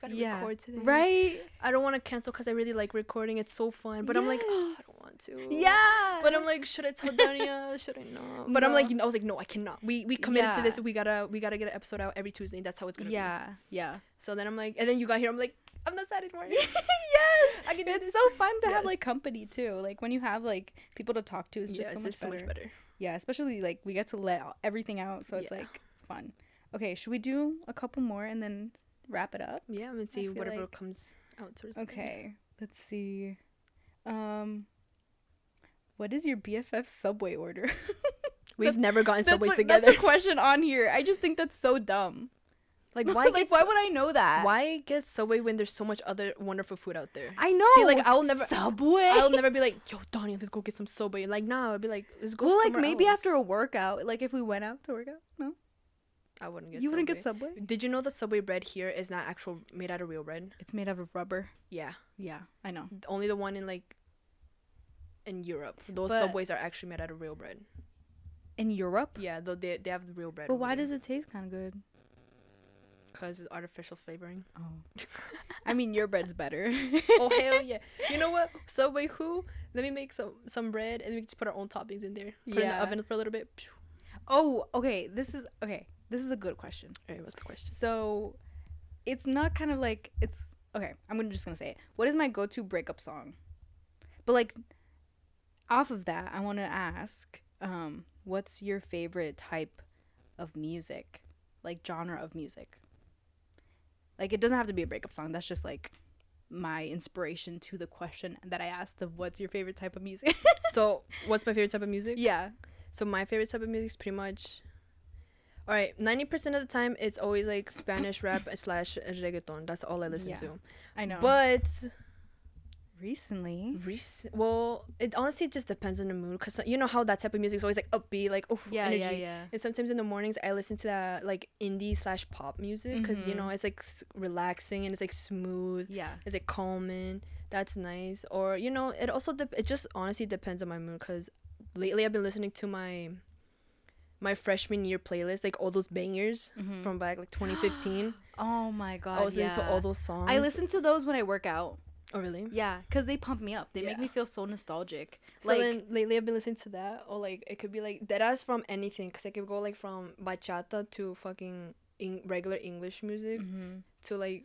gotta Yeah. record today. right. I don't want to cancel because I really like recording. It's so fun. But I'm like, oh, want to. Yeah. But I'm like, should I tell Danya? should I not? But I'm like, I was like, no, I cannot. We we committed to this. We gotta we gotta get an episode out every Tuesday. That's how it's gonna be. yeah, yeah. So then I'm like, and then you got here. I'm like, I'm not sad anymore. yes. I can do It's this. so fun to have like company too. Like when you have like people to talk to, it's just yes, so, much, it's so better. much better. Yeah, especially like we get to let everything out, so it's Yeah. like fun. Okay, should we do a couple more and then wrap it up? Yeah, let's see whatever like- comes out. Towards the. Okay, let's see. Um, what is your BFF Subway order? We've never gotten Subway a, together. that's a question on here. I just think that's so dumb. like why? like, why would I know that? why get Subway when there's so much other wonderful food out there? I know. See, like, I'll never- Subway. I'll never be like, yo, Donnie, let's go get some Subway. Like, nah, I'd be like, let's go. well, like maybe else. after a workout, like if we went out to work out. No, I wouldn't get. Subway. You wouldn't get Subway. Subway. Did you know the Subway bread here is not actual made out of real bread? It's made out of rubber. Yeah, Yeah, I know. only the one in like in Europe. Those But- Subways are actually made out of real bread. In Europe. Yeah, though they they have the real bread. But why does it taste kind of good? Because it's artificial flavoring. Oh, I mean your bread's better. oh hell yeah! You know what? Subway who? Let me make some some bread and we just put our own toppings in there. Put it in Yeah. the oven for a little bit. Oh, okay. This is okay. This is a good question. Alright, what's the question? So, it's not kind of like it's okay. I'm gonna just gonna say it. What is my go-to breakup song? But like, off of that, I want to ask, um, what's your favorite type of music, like genre of music? Like, it doesn't have to be a breakup song. That's just like my inspiration to the question that I asked of what's your favorite type of music. So, what's my favorite type of music? yeah. So my favorite type of music is pretty much. All right, ninety percent of the time it's always like Spanish rap slash reggaeton. That's all I listen Yeah. to. I know. But recently, rec- well, it honestly just depends on the mood. Cause you know how that type of music is always like upbeat, like oh yeah, energy. yeah, yeah. And sometimes in the mornings I listen to that like indie slash pop music because you Mhm. know it's like s- relaxing and it's like smooth. Yeah. It's like calming. That's nice. Or you know, it also dep it just honestly depends on my mood. Cause lately I've been listening to my my freshman year playlist, like all those bangers Mhm. from back like 2015. Oh my god. I was listening to all those songs. I listen to those when I work out. Oh really? Yeah, because they pump me up. They make me feel so nostalgic. So like, then lately I've been listening to that, or like it could be like that as from anything, cause it could go like from bachata to fucking in- regular English music mhm. to like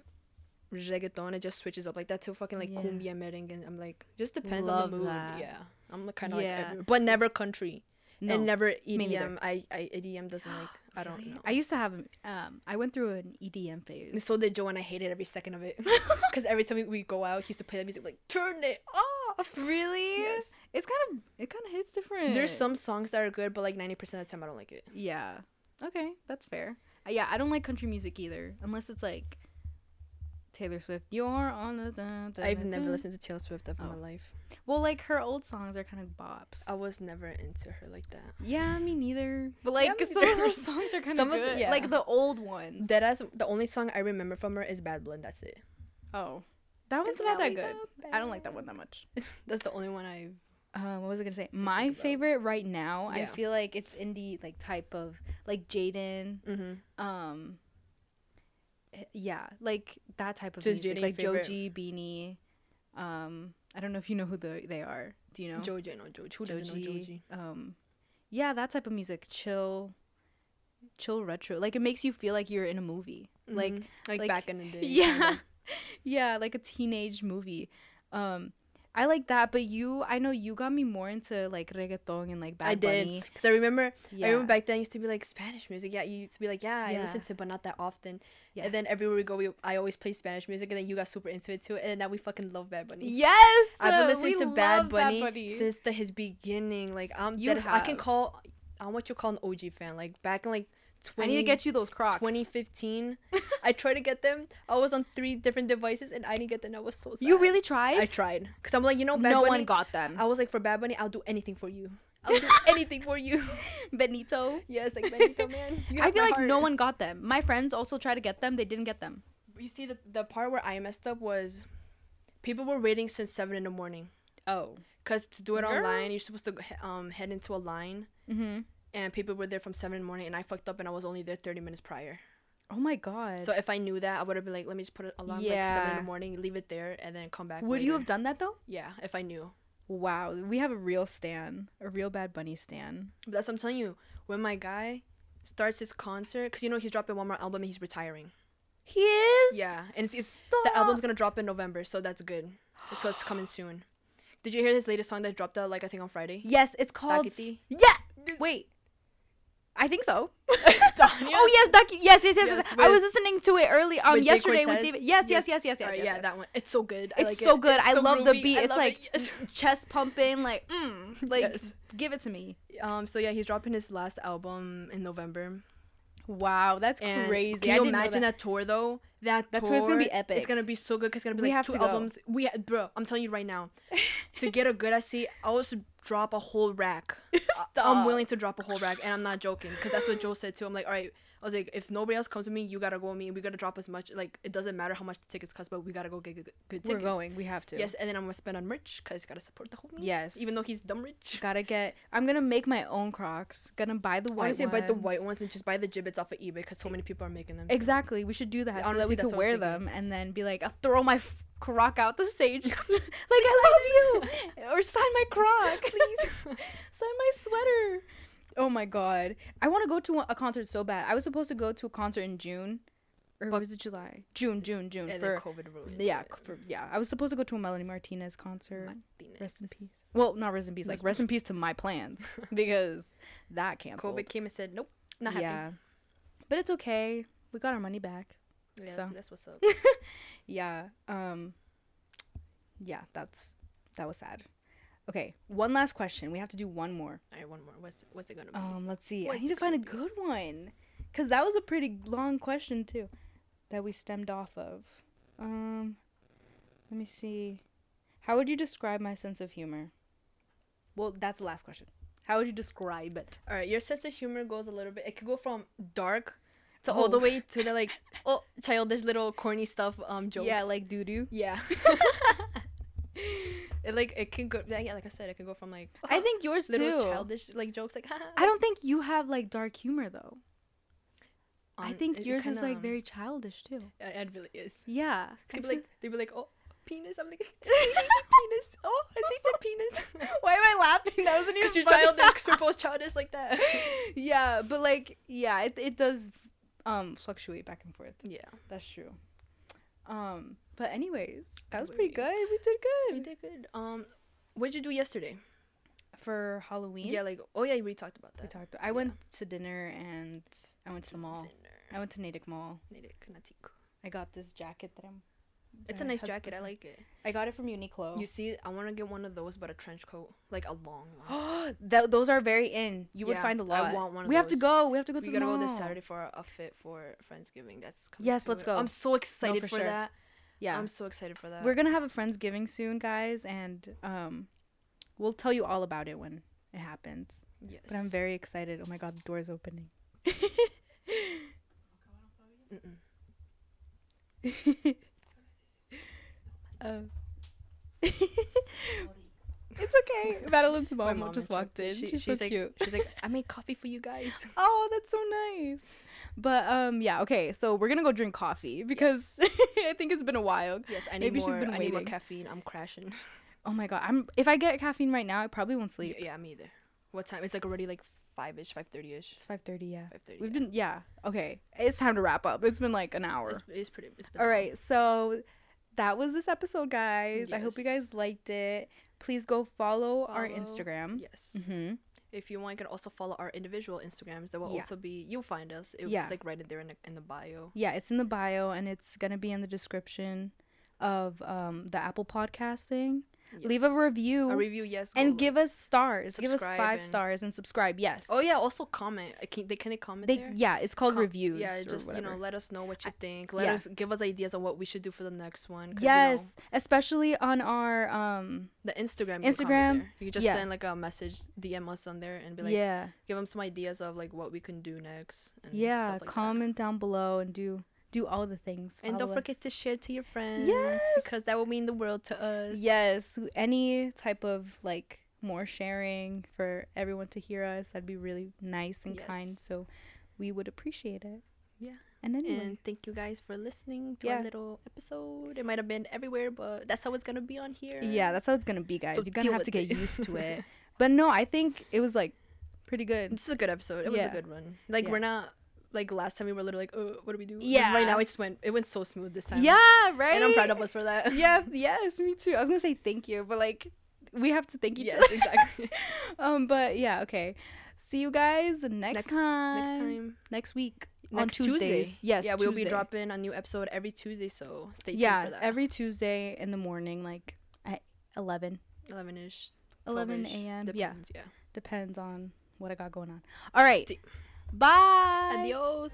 reggaeton. It just switches up like that to fucking like Yeah. cumbia merengue. I'm like just depends Love on the mood. that. Yeah, I'm kind of like Yeah. but never country no, and never. EDM. I, I EDM doesn't like. I don't really? know. I used to have um. I went through an EDM phase. so did Joe, and I hated every second of it. Cause every time we, we go out, he used to play that music like turn it off. really? Yes. It's kind of it kind of hits different. There's some songs that are good, but like ninety percent of the time I don't like it. Yeah. Okay, that's fair. Uh, yeah, I don't like country music either, unless it's like Taylor Swift. You're on the. Dun, dun, I've dun, never listened to Taylor Swift ever in Oh. my life. Well, like her old songs are kind of bops. I was never into her like that. Yeah, me neither. But Yeah, like me some of her songs are kind of of the- good. yeah. Like the old ones. That as the only song I remember from her is Bad Blood. That's it. oh, that one's not that good. I don't like that one that much. That's the only one I. Uh, what was I gonna say? My favorite right now, I feel like it's indie like type of like Jaden. Mm-hmm. Um. Yeah, like that type of So music, like favorite? Joji, Beanie. Um, I don't know if you know who the, they are. Do you know? Joji, no Joji. Who doesn't know Joji? Um, yeah, that type of music, chill, chill retro. Like it makes you feel like you're in a movie. Like Mhm. like, like- back in the day. yeah yeah like a teenage movie um i like that but you i know you got me more into like reggaeton and like Bad Bunny. I did because I remember. yeah I remember back then I used to be like Spanish music. Yeah, you used to be like, yeah, I Yeah. listen to, it, but not that often. Yeah. And then everywhere we go, we I always play Spanish music, and then you got super into it too. And now we fucking love Bad Bunny. yes I've been listening to Bad love Bunny, since the his beginning. Like I'm You that is, I can call I'm what you call an OG fan. Like back in like 20, I need to get you those Crocs. 2015. I tried to get them. I was on three different devices and I didn't get them. I was so sad. You really tried? I tried because I'm like, you know, Bad no Bunny, one got them. I was like, for Bad Bunny, I'll do anything for you. I'll do anything for you. Benito. yes, like Benito, man. You I feel like no one got them. My friends also tried to get them. They didn't get them. You see, the the part where I messed up was, people were waiting since seven in the morning. Oh. Cause to do it Girl. online, you're supposed to um head into a line, Mm-hmm. And people were there from seven in the morning, and I fucked up, and I was only there thirty minutes prior. Oh my god. So if I knew that, I would have been like, let me just put it alarm like seven in the morning, leave it there, and then come back. Would you have done that though? Yeah, if I knew. Wow, we have a real stan, a real Bad Bunny stan. But that's what I'm telling you. When my guy starts his concert, cause you know he's dropping one more album and he's retiring. He is. Yeah, and it's, it's the album's gonna drop in November, so that's good. So it's coming soon. Did you hear his latest song that dropped out like I think on Friday? Yes, it's called. Yeah. Wait. I think so. Oh yes, Dakiti. Yes, yes, yes. Yes, yes. I was listening to it early um with yesterday with David. Yes, yes, yes, yes, yes. Alright, yes, yeah, yes. that one. It's so good. I It's like so it. good. It's I so love the beat. I It's like it. Chest pumping, like mm, like give it to me. Um. So yeah, he's dropping his last album in November. Wow, that's And crazy. Can I you didn't imagine that. that. tour though? That That tour gonna be epic. It's gonna be so good. Cause it's gonna be We like two to go. albums. We bro, I'm telling you right now, to get a good I see, I'll just drop a whole rack. I- I'm willing to drop a whole rack, and I'm not joking, cause that's what Joe said too. I'm like, all right. I was like, if nobody else comes with me, you gotta go with me. We gotta drop as much. Like, it doesn't matter how much the tickets cost, but we gotta go get good, good We're going. We have to. Yes, and then I'm gonna spend on merch, cause gotta support the homie. Yes. Even though he's dumb rich. Gotta get. I'm gonna make my own Crocs. Gonna buy the white Honestly, ones. buy the white ones and just buy the Jibbitz off of eBay, cause so many people are making them. so- Exactly. We should do that so that we that's could what I was wear them and then be like, I'll throw my f- Croc out the stage. like I love you, or sign my Croc, Please. sign my sweater. Oh my god, I want to go to a concert so bad. I was supposed to go to a concert in June, or But- was it July? June, June, June. and for COVID ruined yeah, it. for yeah. I was supposed to go to a Melanie Martinez concert. Martinez. Rest in peace. Well, not rest in peace. Like Rest- in peace to my plans because that canceled. COVID came and said, nope, not happy. yeah, but it's okay. We got our money back. Yeah, so. that's what's up. Yeah. Um Yeah, that's that was sad. Okay, one last question. We have to do one more. All right, one more. What's what's it gonna be? Um let's see. I need to find a gonna good one cuz that was a pretty long question too that we stemmed off of. Um let me see. How would you describe my sense of humor? Well, that's the last question. How would you describe it? All right, your sense of humor goes a little bit. It could go from dark to all the Oh. way to the like oh childish little corny stuff um jokes. Yeah, like doo doo. yeah. It like it can go yeah, like I said it can go from like I think yours little too. childish like jokes like I don't think you have like dark humor though. I Um, think it- it yours is kinda, like um, very childish too. It, it really is. Yeah. They'd be feel- like they'd be like oh penis. I'm like penis. Oh, they said penis. Why am I laughing? That wasn't Because even you're funny. childish. Because we're both childish like that. yeah, but like, yeah, it, it does um fluctuate back and forth. Yeah. That's true. Um, but anyways, that was pretty good. We did good. We did good. Um, what did you do yesterday? for Halloween. Yeah, like oh yeah, we talked about that. we talked. I went to dinner and I went to the mall. Dinner. I went to Natick Mall. Natick, Natick. I got this jacket that I'm. It's a nice jacket. I like it. I got it from Uniqlo. You see, I want to get one of those, but a trench coat, like a long one. Th- those are very in. You would find a lot. I want one of those. we have to go. We have to go to we the gotta mall. go this Saturday for a fit for Friendsgiving. That's coming Yes, let's go. I'm so excited for for, sure. that. Yeah, I'm so excited for that. we're gonna have a friendsgiving soon, guys, and um, we'll tell you all about it when it happens. yes. But I'm very excited. Oh my god, the door's opening. Mm-mm. Uh, it's okay. Madeline's My mom, just walked in. she- she's, she's so like, cute. she's like, I made coffee for you guys. Oh, that's so nice. But um, yeah, okay. So we're gonna go drink coffee because I think it's been a while. Yes, I need Maybe she's more. been I need more waiting. caffeine. I'm crashing. Oh my god, I'm if I get caffeine right now, I probably won't sleep. Yeah, me either. What time? It's like already like five ish, five thirty ish. It's five thirty. Yeah, Five thirty. we've been yeah. Okay, it's time to wrap up. It's been like an hour. It's, it's pretty. It's been All long. so that was this episode, guys. I hope you guys liked it. Please go follow, our Instagram. Yes. Mm-hmm. If you want, you can also follow our individual Instagrams. That will Yeah. also be. You'll find us. It's Yeah. like right in there in the, in the bio. Yeah, it's in the bio and it's gonna be in the description of um the Apple Podcast thing. Leave a review. a review. Yes. and give us stars. Give us five and- stars and subscribe. Yes. Oh yeah. Also comment. Uh, Can they can they comment They there? yeah, it's called Com- reviews. Yeah, just you know, let us know what you think. Let yeah. us give us ideas on what we should do for the next one. 'cause, you yes, know, especially on our um the Instagram. You can comment Instagram. You just yeah. send like a message, DM us on there, and be like, yeah give them some ideas of like what we can do next. And yeah stuff like that. comment down below and do do all the things. And don't Follow forget to share to your friends. Yes. Because that will mean the world to us. yes any type of like more sharing for everyone to hear us. That'd be really nice and kind. Yes. So we would appreciate it. Yeah. And anyway, And thank you guys for listening to Yeah. our little episode. It might have been everywhere, but that's how it's gonna be on here. yeah, that's how it's gonna be, guys. So You're gonna have to get it. used to it. But no, I think it was like pretty good. This is a good episode. It was a good one. Like Yeah. we're not like last time we were literally like, oh, what do we do? Yeah. Right now it just went. It went so smooth this time. Yeah, right. And I'm proud of us for that. yeah, yes, me too. I was gonna say thank you, but like we have to thank each yes, other. exactly. um, but yeah, okay. See you guys next, Next- time. Next time. Next week. on Next Tuesday. Tuesdays. Yes. Yeah, we'll be dropping a new episode every Tuesday, so stay tuned Yeah, for that. every Tuesday in the morning, like at 11. eleven ish. 11 a.m. Yeah, Yeah. depends on what I got going on. All right. Bye. Adios.